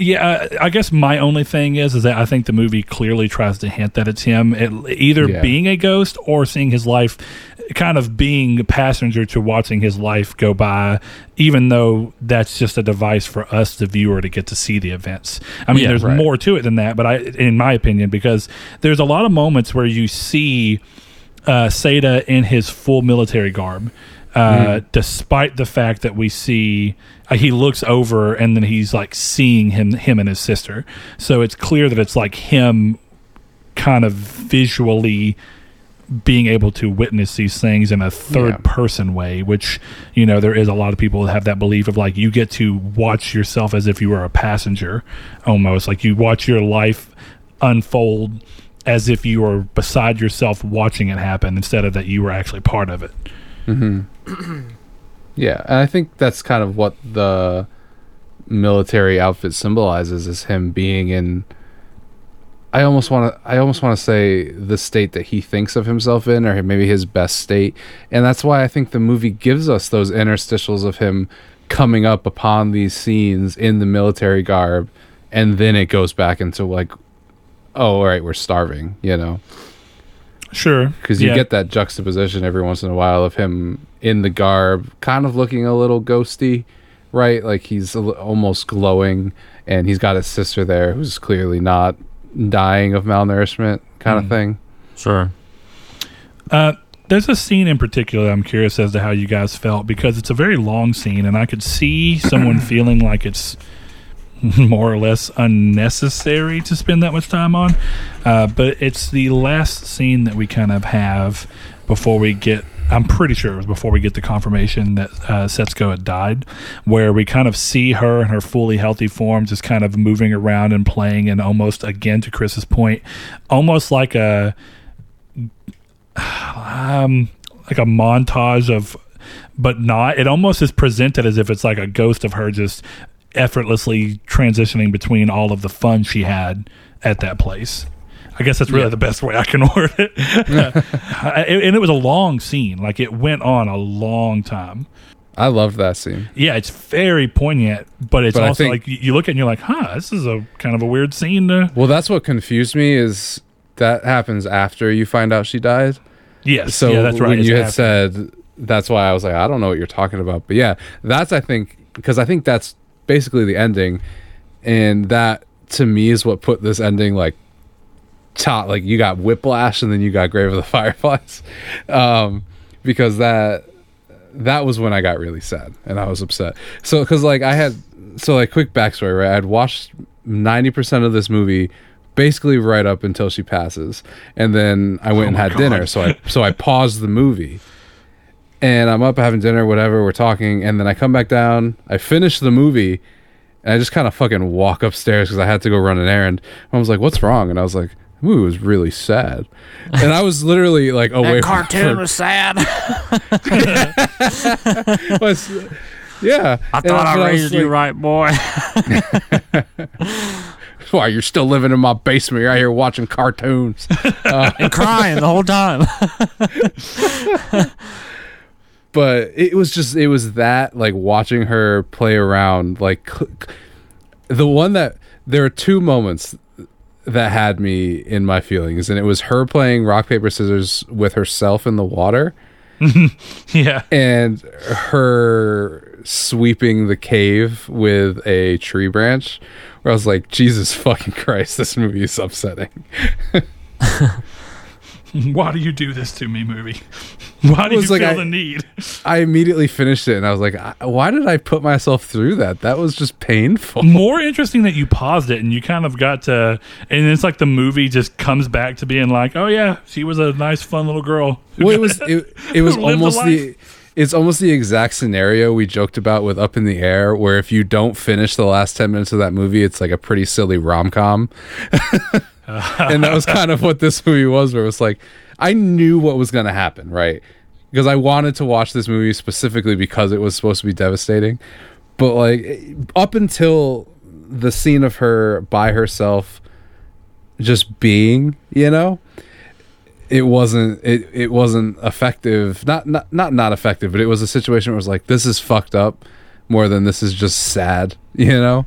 Yeah, I guess my only thing is is that I think the movie clearly tries to hint that it's him, it, either Yeah. being a ghost or seeing his life, kind of being a passenger to watching his life go by, even though that's just a device for us, the viewer, to get to see the events. I mean, Yeah, there's right. more to it than that, but I, in my opinion, because there's a lot of moments where you see uh, Seita in his full military garb, uh, despite the fact that we see uh, he looks over and then he's like seeing him, him and his sister. So it's clear that it's like him, kind of visually being able to witness these things in a third Yeah. person way, which you know there is a lot of people that have that belief of like you get to watch yourself as if you were a passenger, almost like you watch your life unfold as if you were beside yourself watching it happen instead of that you were actually part of it. Mm-hmm. [CLEARS THROAT] Yeah, and I think that's kind of what the military outfit symbolizes is him being in I almost want to I almost want to say the state that he thinks of himself in or maybe his best state. And that's why I think the movie gives us those interstitials of him coming up upon these scenes in the military garb and then it goes back into like oh all right, we're starving, you know Sure, because you Yeah. get that juxtaposition every once in a while of him in the garb, kind of looking a little ghosty, right? Like he's almost glowing, and he's got his sister there who's clearly not dying of malnourishment, kind Hmm. of thing. sure. Uh, there's a scene in particular I'm curious as to how you guys felt because it's a very long scene, and I could see someone [CLEARS THROAT] feeling like it's [LAUGHS] more or less unnecessary to spend that much time on. Uh, but it's the last scene that we kind of have before we get. I'm pretty sure it was before we get the confirmation that uh, Setsuko had died, where we kind of see her in her fully healthy form, just kind of moving around and playing, and almost again to Chris's point, almost like a um like a montage of but not it almost is presented as if it's like a ghost of her just effortlessly transitioning between all of the fun she had at that place i guess that's really Yeah. the best way i can [LAUGHS] word it. [LAUGHS] and and it was a long scene like it went on a long time I loved that scene. yeah it's very poignant but it's But also think- like you- you look at it and you're like huh this is a kind of a weird scene to Well, that's what confused me is that happens after you find out she died. yes So yeah that's right when it's you had after. said that's why I was like, I don't know what you're talking about. But yeah, that's I think because I think that's basically the ending, and that to me is what put this ending like top. Like you got Whiplash, and then you got Grave of the [LAUGHS] Fireflies, um, because that that was when I got really sad and I was upset. So because like I had so like quick backstory, right? I'd watched ninety percent of this movie basically right up until she passes, and then I went and had God. dinner. So I so I paused the movie, and I'm up having dinner, whatever. We're talking, and then I come back down. I finish the movie, and I just kind of fucking walk upstairs because I had to go run an errand. I was like, "What's wrong?" And I was like. The movie was really sad, and I was literally like away That from cartoon was sad. [LAUGHS] was, yeah. I thought I raised you right, boy. [LAUGHS] Why you're still living in my basement? You're out here watching cartoons. [LAUGHS] and crying the whole time. but it was just it was that like watching her play around like the one that there are two moments that had me in my feelings and it was her playing rock paper scissors with herself in the water [LAUGHS] Yeah. and her sweeping the cave with a tree branch where I was like Jesus fucking Christ this movie is upsetting [LAUGHS] [LAUGHS] Why do you do this to me, movie? [LAUGHS] Why do you like feel I- the need? [LAUGHS] I immediately finished it and I was like I- why did I put myself through that that was just painful More interesting that you paused it and you kind of got to, and it's like the movie just comes back to being like, oh yeah, she was a nice, fun little girl. well, it was it, it was Who lived a almost the it's almost the exact scenario we joked about with Up in the Air, where if you don't finish the last ten minutes of that movie, it's like a pretty silly rom com, [LAUGHS] and that was kind of what this movie was. Where it was like I knew what was going to happen, right? Because I wanted to watch this movie specifically because it was supposed to be devastating, but like up until the scene of her by herself, just being, you know it wasn't it, it wasn't effective not, not not not effective but it was a situation where it was like this is fucked up more than this is just sad [LAUGHS] you know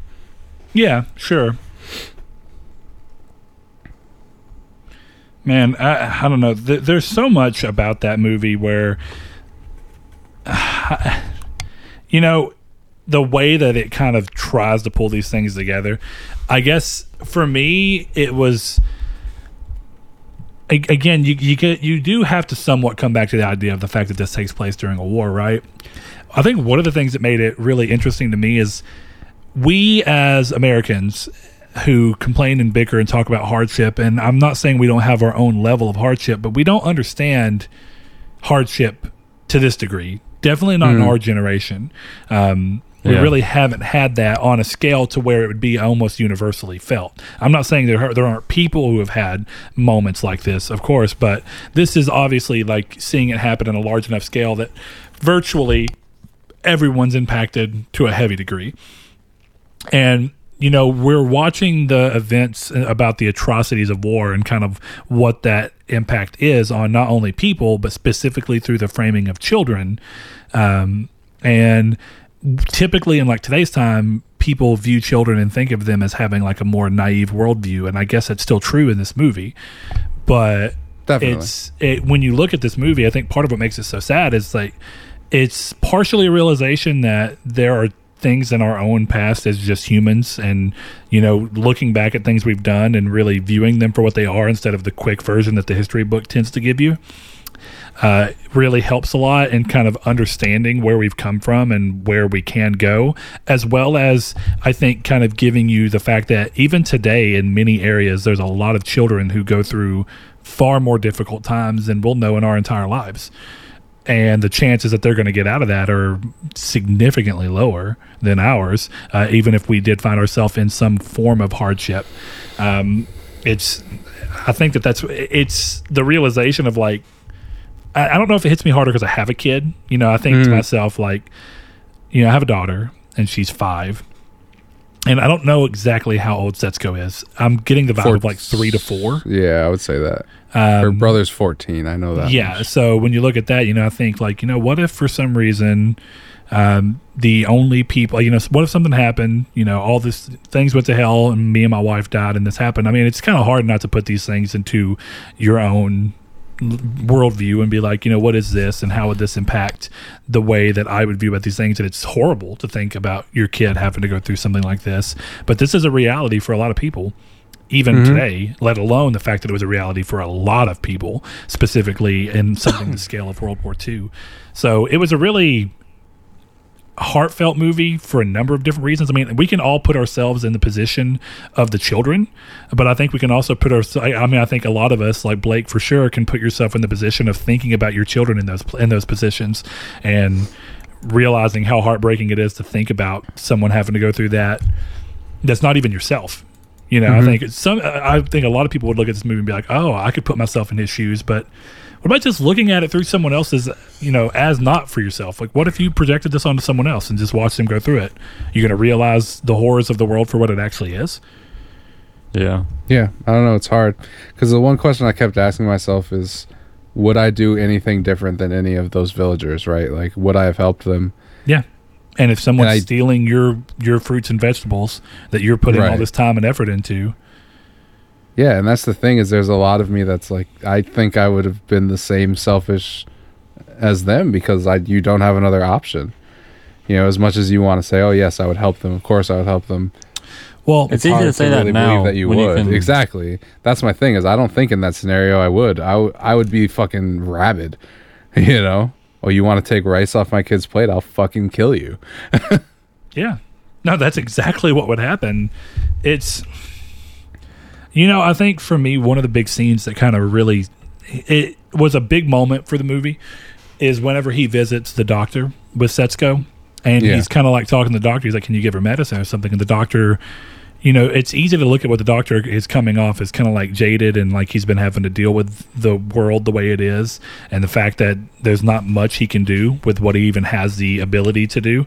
yeah, sure. Man, I, I don't know. Th- there's so much about that movie where, [SIGHS] you know, the way that it kind of tries to pull these things together. I guess for me, it was again you you get you do have to somewhat come back to the idea of the fact that this takes place during a war, right? I think one of the things that made it really interesting to me is we as Americans who complain and bicker and talk about hardship, and I'm not saying we don't have our own level of hardship, but we don't understand hardship to this degree. Definitely not in our generation. Um, we Yeah. really haven't had that on a scale to where it would be almost universally felt. I'm not saying there are, there aren't people who have had moments like this, of course, but this is obviously like seeing it happen on a large enough scale that virtually everyone's impacted to a heavy degree. And you know, we're watching the events about the atrocities of war and kind of what that impact is on not only people, but specifically through the framing of children. Um, and typically, in like today's time, people view children and think of them as having like a more naive worldview. And I guess that's still true in this movie. But Definitely. it's it, when you look at this movie, I think part of what makes it so sad is like it's partially a realization that there are things in our own past as just humans and you know looking back at things we've done and really viewing them for what they are instead of the quick version that the history book tends to give you uh, really helps a lot in kind of understanding where we've come from and where we can go, as well as I think kind of giving you the fact that even today in many areas, there's a lot of children who go through far more difficult times than we'll know in our entire lives. And the chances that they're going to get out of that are significantly lower than ours, uh, even if we did find ourselves in some form of hardship. Um, it's, I think that that's, it's the realization of like, I, I don't know if it hits me harder because I have a kid. You know, I think to myself like, you know, I have a daughter and she's five, and I don't know exactly how old Setsuko is. I'm getting the vibe Four- of like three to four. yeah i would say that her Um, brother's 14 i know that yeah. much. So when you look at that, you know, I think like, you know, what if for some reason, um, the only people, you know, what if something happened, you know, all this things went to hell and me and my wife died and this happened. I mean, it's kind of hard not to put these things into your own worldview and be like, you know, what is this and how would this impact the way that I would view about these things? And it's horrible to think about your kid having to go through something like this. But this is a reality for a lot of people even mm-hmm. today, let alone the fact that it was a reality for a lot of people, specifically in something the [COUGHS] scale of World War II. So it was a really heartfelt movie for a number of different reasons. I mean, we can all put ourselves in the position of the children, but I think we can also put our. I mean, I think a lot of us, like Blake, for sure, can put yourself in the position of thinking about your children in those in those positions and realizing how heartbreaking it is to think about someone having to go through that. That's not even yourself. You know, I mm-hmm. think some. I think a lot of people would look at this movie and be like, "Oh, I could put myself in his shoes," but what about just looking at it through someone else's, you know, as not for yourself? Like, what if you projected this onto someone else and just watched them go through it? You're going to realize the horrors of the world for what it actually is. Yeah. Yeah, I don't know. It's hard because the one question I kept asking myself is, would I do anything different than any of those villagers? Right? Like, would I have helped them? Yeah. And if someone's And I- stealing your your fruits and vegetables that you're putting all this time and effort into, Yeah, and that's the thing is, there's a lot of me that's like, I think I would have been the same selfish as them because I you don't have another option. You know, as much as you want to say, "Oh yes, I would help them," of course I would help them. well, It's easy to say that now that you when you would. can- exactly. That's my thing is I don't think in that scenario I would. I, w- I would be fucking rabid. [LAUGHS] You know? Oh, you want to take rice off my kid's plate? I'll fucking kill you. [LAUGHS] Yeah. No, that's exactly what would happen. It's you know, I think for me one of the big scenes that kind of really it was a big moment for the movie is whenever he visits the doctor with Setsuko and Yeah. he's kind of like talking to the doctor he's like can you give her medicine or something and the doctor you know, it's easy to look at what the doctor is coming off as kind of like jaded and like he's been having to deal with the world the way it is and the fact that there's not much he can do with what he even has the ability to do.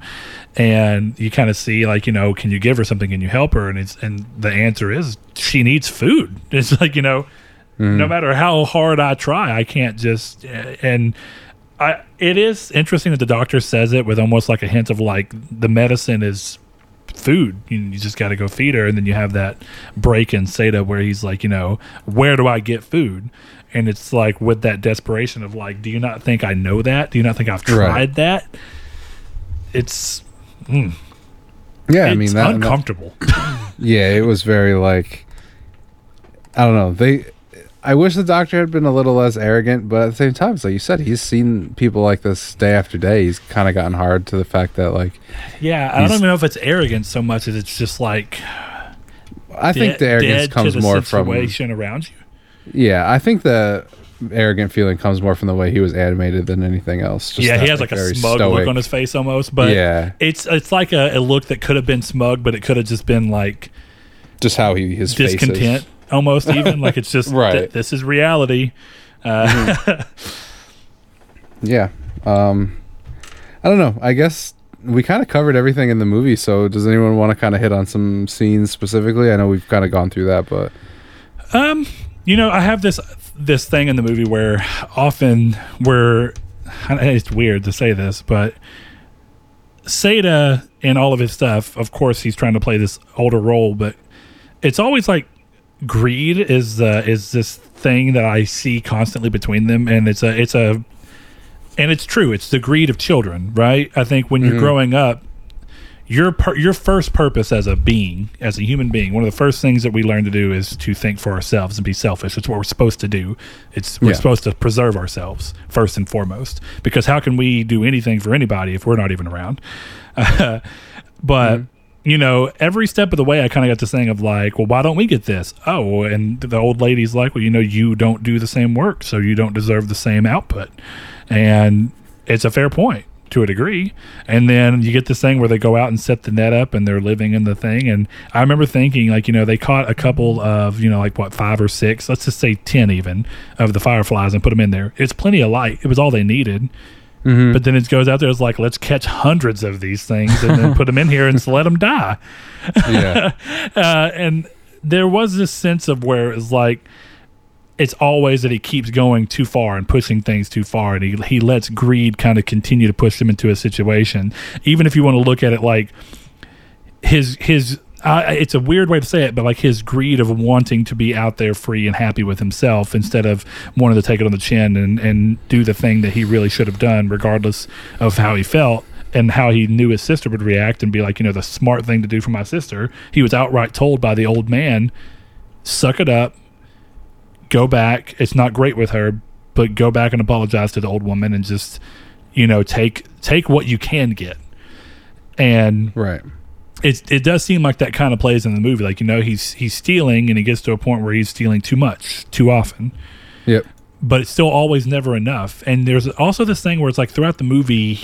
And you kind of see like, you know, can you give her something? Can you help her? And it's and the answer is she needs food. [LAUGHS] It's like, you know, mm. no matter how hard I try, I can't just and I it is interesting that the doctor says it with almost like a hint of like the medicine is food. You, you just got to go feed her, and then you have that break in Seita where he's like, you know, where do I get food? And it's like with that desperation of like, do you not think I know that? Do you not think I've tried Right. that? It's mm, Yeah, I mean that, that- uncomfortable. [LAUGHS] Yeah, it was very like I don't know. They I wish the doctor had been a little less arrogant, but at the same time, it's like you said, he's seen people like this day after day. He's kind of gotten hard to the fact that like yeah, I don't even know if it's arrogance so much as it's just like I think the arrogance comes the more from situation around you. Yeah, I think the arrogant feeling comes more from the way he was animated than anything else. Just yeah, he has like a very smug look on his face almost, but yeah, it's it's like a, a look that could have been smug, but it could have just been like just how he his face is. discontent almost even like it's just [LAUGHS] Right. th- this is reality uh, Yeah. Um I don't know. I guess we kind of covered everything in the movie, so does anyone want to kind of hit on some scenes specifically? I know we've kind of gone through that, but um you know i have this this thing in the movie where often where it's weird to say this but Seita in all of his stuff of course he's trying to play this older role but it's always like greed is uh, is this thing that I see constantly between them, and it's a it's a and it's true. It's the greed of children, right? I think when you're growing up, your per- your first purpose as a being, as a human being, one of the first things that we learn to do is to think for ourselves and be selfish. It's what we're supposed to do. It's we're Yeah. supposed to preserve ourselves first and foremost. Because how can we do anything for anybody if we're not even around? [LAUGHS] but you know, every step of the way, I kind of got this thing of like, well, why don't we get this? Oh, and the old lady's like, well, you know, you don't do the same work, so you don't deserve the same output. And it's a fair point to a degree. And then you get this thing where they go out and set the net up and they're living in the thing. And I remember thinking, like, you know, they caught a couple of, you know, like what, five or six, let's just say 10 even, of the fireflies and put them in there. It's plenty of light. It was all they needed. But then it goes out there, it's like, let's catch hundreds of these things and then put them in here and let them die. [LAUGHS] yeah, [LAUGHS] Uh, and there was this sense of where it's like, it's always that he keeps going too far and pushing things too far, and he he lets greed kind of continue to push him into a situation. Even if you want to look at it like his his. Uh, it's a weird way to say it, but like his greed of wanting to be out there free and happy with himself instead of wanting to take it on the chin and, and do the thing that he really should have done, regardless of how he felt and how he knew his sister would react and be like, you know, the smart thing to do for my sister. He was outright told by the old man, suck it up, go back. It's not great with her, but go back and apologize to the old woman and just, you know, take take what you can get. and Right. It it does seem like that kind of plays in the movie. Like you know, he's he's stealing, and he gets to a point where he's stealing too much, too often. Yep. But it's still always never enough. And there's also this thing where it's like throughout the movie,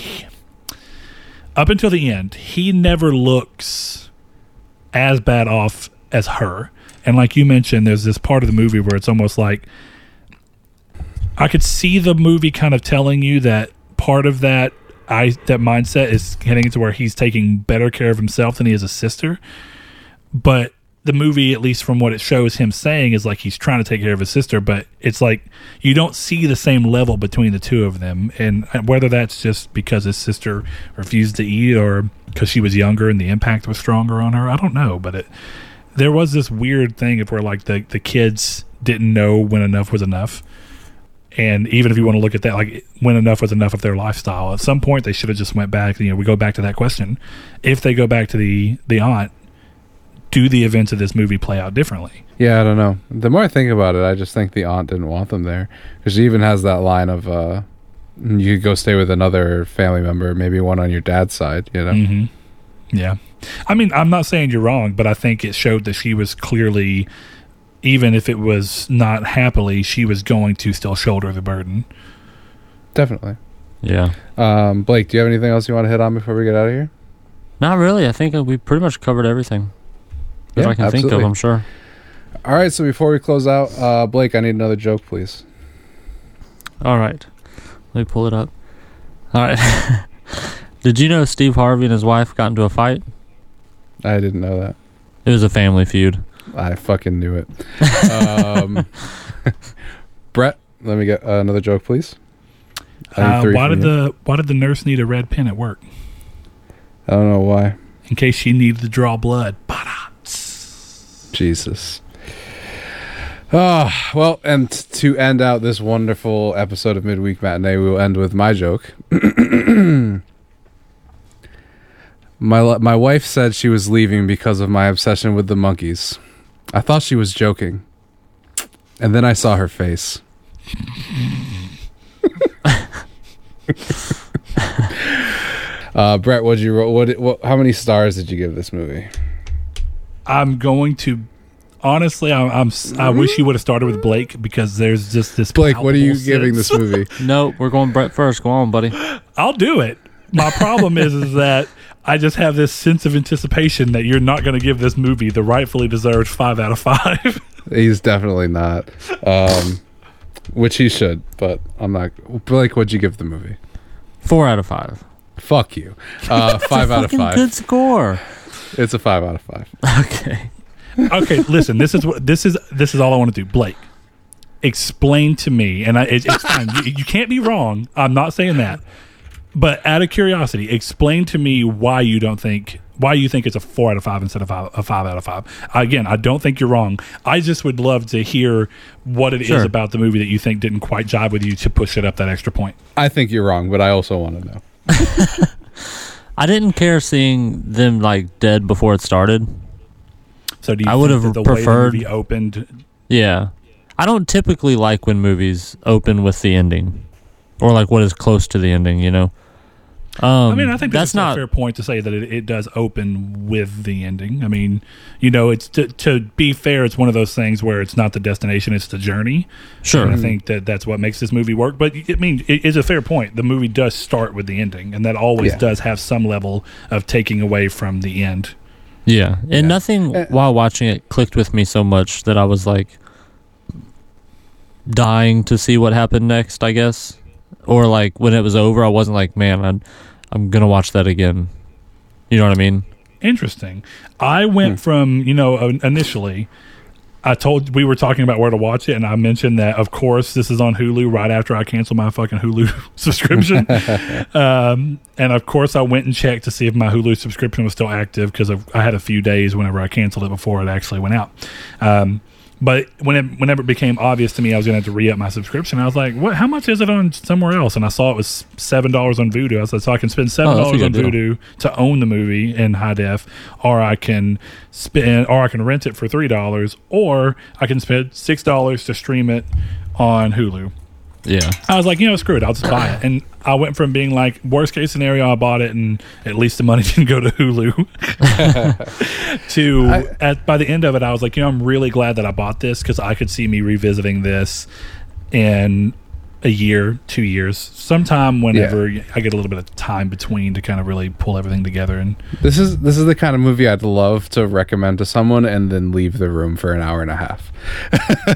up until the end, he never looks as bad off as her. And like you mentioned, there's this part of the movie where it's almost like I could see the movie kind of telling you that part of that I that mindset is heading to where he's taking better care of himself than he is a sister. But the movie, at least from what it shows him saying, is like he's trying to take care of his sister, but it's like you don't see the same level between the two of them. And whether that's just because his sister refused to eat or because she was younger and the impact was stronger on her, I don't know. But it, there was this weird thing of where like the, the kids didn't know when enough was enough. And even if you want to look at that, like when enough was enough of their lifestyle, at some point they should have just went back. You know, we go back to that question: if they go back to the the aunt, do the events of this movie play out differently? Yeah, I don't know. The more I think about it, I just think the aunt didn't want them there because she even has that line of, uh, "You could go stay with another family member, maybe one on your dad's side." You know. hmm Yeah, I mean, I'm not saying you're wrong, but I think it showed that she was clearly, even if it was not happily, she was going to still shoulder the burden. Definitely. Yeah. Um, Blake, do you have anything else you want to hit on before we get out of here? Not really. I think we pretty much covered everything. If Yeah, I can think absolutely. of, I'm sure. All right. So before we close out, uh, Blake, I need another joke, please. All right. Let me pull it up. All right. [LAUGHS] Did you know Steve Harvey and his wife got into a fight? I didn't know that. It was a family feud. I fucking knew it. um, [LAUGHS] Brett, let me get uh, another joke, please. Uh, why did you. the why did the nurse need a red pen at work? I don't know why. In case she needed to draw blood. Jesus. Ah, well, and to end out this wonderful episode of Midweek Matinee, we will end with my joke. [CLEARS THROAT] my my wife said she was leaving because of my obsession with the monkeys. I thought she was joking, and then I saw her face. uh, Brett, what you ro- what, what? How many stars did you give this movie? I'm going to honestly. I'm. I'm s- I wish you would have started with Blake because there's just this. Blake, what are you palpable giving this movie? [LAUGHS] No, we're going Brett first. Go on, buddy. I'll do it. My problem is, is that I just have this sense of anticipation that you're not going to give this movie the rightfully deserved five out of five. [LAUGHS] He's definitely not. Um, which he should, but I'm not. Blake, what'd you give the movie? Four out of five. Fuck you. Uh, [LAUGHS] five out of five. Good score. It's a five out of five. Okay. okay, listen. This is what this is. This is all I want to do. Blake, explain to me, and I, it, it's fine. You, you can't be wrong. I'm not saying that. But out of curiosity, explain to me why you don't think why you think it's a four out of five instead of five, a five out of five. Again, I don't think you're wrong. I just would love to hear what it is Sure. about the movie that you think didn't quite jive with you to push it up that extra point. I think you're wrong, but I also want to know. [LAUGHS] I didn't care seeing them like dead before it started. So do you I would have that the way preferred- movie opened? Yeah. I don't typically like when movies open with the ending or like what is close to the ending, you know? Um, I mean, I think that's that's not a fair point to say that it, it does open with the ending. I mean, you know, it's to, to be fair, it's one of those things where it's not the destination, it's the journey. sure. And I think that that's what makes this movie work. But I mean, it is a fair point. The movie does start with the ending, and that always Yeah. does have some level of taking away from the end. Yeah. And Yeah. nothing Uh, while watching it clicked with me so much that I was like dying to see what happened next, I guess. Or like when it was over, I wasn't like, man, I'm, I'm going to watch that again. You know what I mean? Interesting. I went from you know uh, initially. I told we were talking about where to watch it, and I mentioned that of course this is on Hulu right after I canceled my fucking Hulu [LAUGHS] subscription. [LAUGHS] um, and of course I went and checked to see if my Hulu subscription was still active because I had a few days whenever I canceled it before it actually went out. Um, but when it, whenever it became obvious to me I was going to have to re up my subscription, I was like, "What? How much is it on somewhere else?" And I saw it was seven dollars on Vudu. I said, "So I can spend seven Oh, a dollars on. Vudu to own the movie in high def, or I can spend, or I can rent it for three dollars, or I can spend six dollars to stream it on Hulu." Yeah. I was like, you know, screw it, I'll just buy it. And I went from being like, worst case scenario, I bought it, and at least the money [LAUGHS] didn't go to Hulu. [LAUGHS] to I- at by the end of it, I was like, you know, I'm really glad that I bought this because I could see me revisiting this in a year, two years, sometime whenever I get a little bit of time between to kind of really pull everything together. And This is this is the kind of movie I'd love to recommend to someone and then leave the room for an hour and a half. [LAUGHS]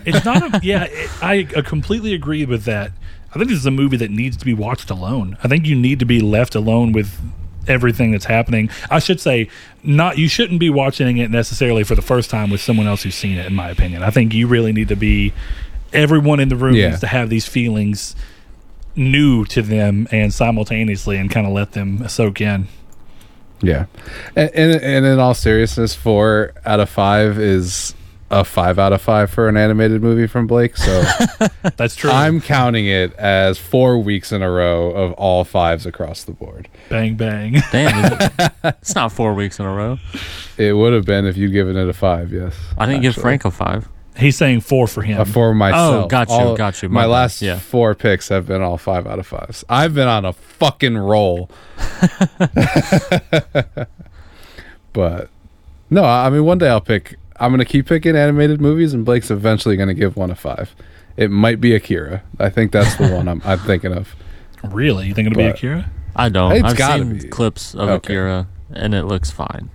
it's not a yeah it, I, I completely agree with that i think this is a movie that needs to be watched alone i think you need to be left alone with everything that's happening i should say not you shouldn't be watching it necessarily for the first time with someone else who's seen it in my opinion i think you really need to be everyone in the room Yeah. needs to have these feelings new to them and simultaneously and kind of let them soak in Yeah, and, and and in all seriousness, four out of five is a five out of five for an animated movie from Blake. So [LAUGHS] that's true I'm counting it as four weeks in a row of all fives across the board. bang bang [LAUGHS] Damn. it- [LAUGHS] it's not four weeks in a row. It would have been if you'd given it a five. Yes, I didn't give. Frank a five. He's saying four for him a four oh, myself. Oh, got you, All- got you. My, My last Yeah. four picks have been all five out of fives. I've been on a fucking roll. [LAUGHS] but no, I I mean, one day I'll pick. I'm gonna keep picking animated movies, and Blake's eventually gonna give one a five. It might be Akira. I think that's the one I'm, I'm thinking of. [LAUGHS] really you think it'll be akira I don't. It's I've seen be. clips of Okay. Akira, and it looks fine.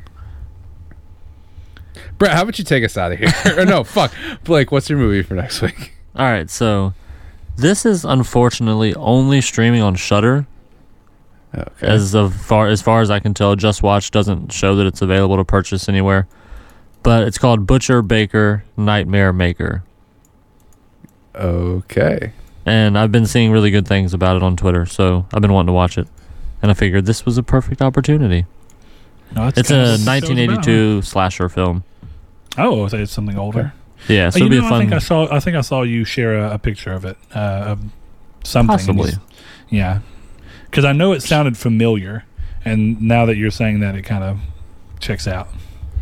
Brett, how about you take us out of here? [LAUGHS] or no, fuck, Blake. What's your movie for next week? All right, so this is unfortunately only streaming on Shudder. Okay. As of far as far as I can tell, Just Watch doesn't show that it's available to purchase anywhere. But it's called Butcher Baker Nightmare Maker, okay. and I've been seeing really good things about it on Twitter, so I've been wanting to watch it. And I figured this was a perfect opportunity. No, It's a what the 1982 slasher film. Huh? oh so it's something older Yeah, so Oh, you it'll be know, a I fun. think I saw. I think I saw you share a, a picture of it. Uh, of something. Possibly. yeah, because I know it sounded familiar, and now that you're saying that, it kind of checks out.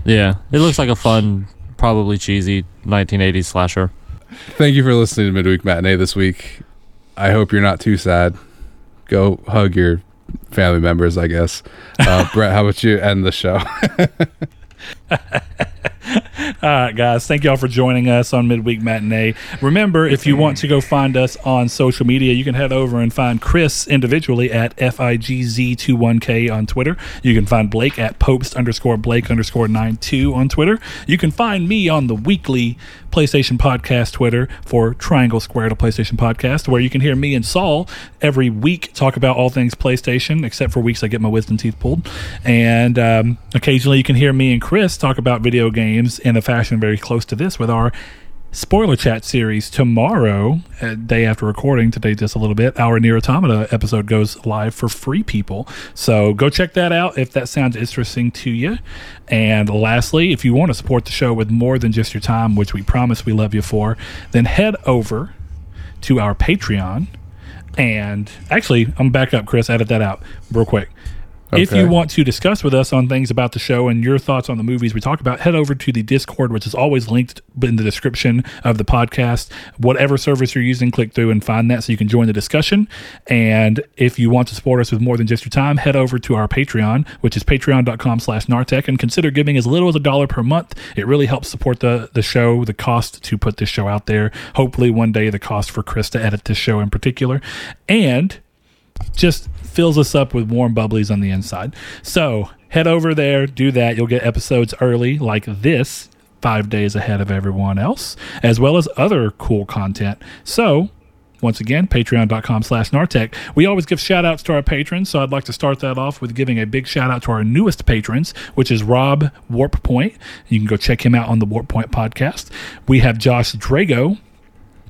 Yeah, it looks like a fun, probably cheesy 1980s slasher. Thank you for listening to Midweek Matinee this week. I hope you're not too sad. Go hug your family members, I guess. Uh, [LAUGHS] Brett, how about you end the show? [LAUGHS] [LAUGHS] All right, guys. Thank y'all for joining us on Midweek Matinee. Remember, if you want to go find us on social media, you can head over and find Chris individually at FIGZ21K on Twitter. You can find Blake at Popes underscore Blake underscore 92 on Twitter. You can find me on the weekly PlayStation Podcast Twitter for Triangle Square to PlayStation Podcast, where you can hear me and Saul every week talk about all things PlayStation, except for weeks I get my wisdom teeth pulled. And um, occasionally you can hear me and Chris talk about video games in a fashion very close to this with our spoiler chat series tomorrow, uh, day after recording, today just a little bit, our NieR Automata episode goes live for free people. So go check that out if that sounds interesting to you. And lastly, if you want to support the show with more than just your time, which we promise we love you for, then head over to our Patreon. And actually, I'm back up, Chris. Edit that out real quick. If you want to discuss with us on things about the show and your thoughts on the movies we talk about, head over to the Discord, which is always linked in the description of the podcast. Whatever service you're using, click through and find that so you can join the discussion. And if you want to support us with more than just your time, head over to our Patreon, which is patreon.com slash Nartech, and consider giving as little as a dollar per month. It really helps support the, the show, the cost to put this show out there. Hopefully, one day, the cost for Chris to edit this show in particular. And just fills us up with warm bubblies on the inside. So head over there, do that. You'll get episodes early like this, five days ahead of everyone else, as well as other cool content. So once again, patreon.com slash Nartech. We always give shout outs to our patrons, so I'd like to start that off with giving a big shout out to our newest patrons, which is Rob Warp Point. You can go check him out on the Warp Point podcast. We have Josh Drago,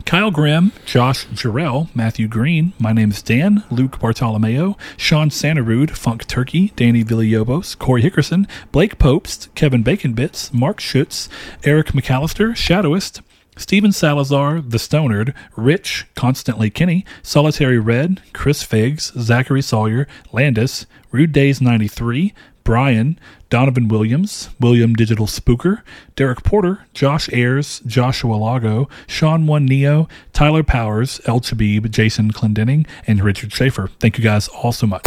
Kyle Grimm, Josh Jarrell, Matthew Green, my name is Dan, Luke Bartolomeo, Sean Santarud, Funk Turkey, Danny Villalobos, Corey Hickerson, Blake Popst, Kevin Baconbits, Mark Schutz, Eric McAllister, Shadowist, Steven Salazar, The Stonard, Rich, Constantly Kinney, Solitary Red, Chris Figs, Zachary Sawyer, Landis, Rude Days 93, Brian, Donovan Williams, William Digital Spooker, Derek Porter, Josh Ayers, Joshua Lago, Sean One Neo, Tyler Powers, El Chabib, Jason Clendenning, and Richard Schaefer. Thank you guys all so much.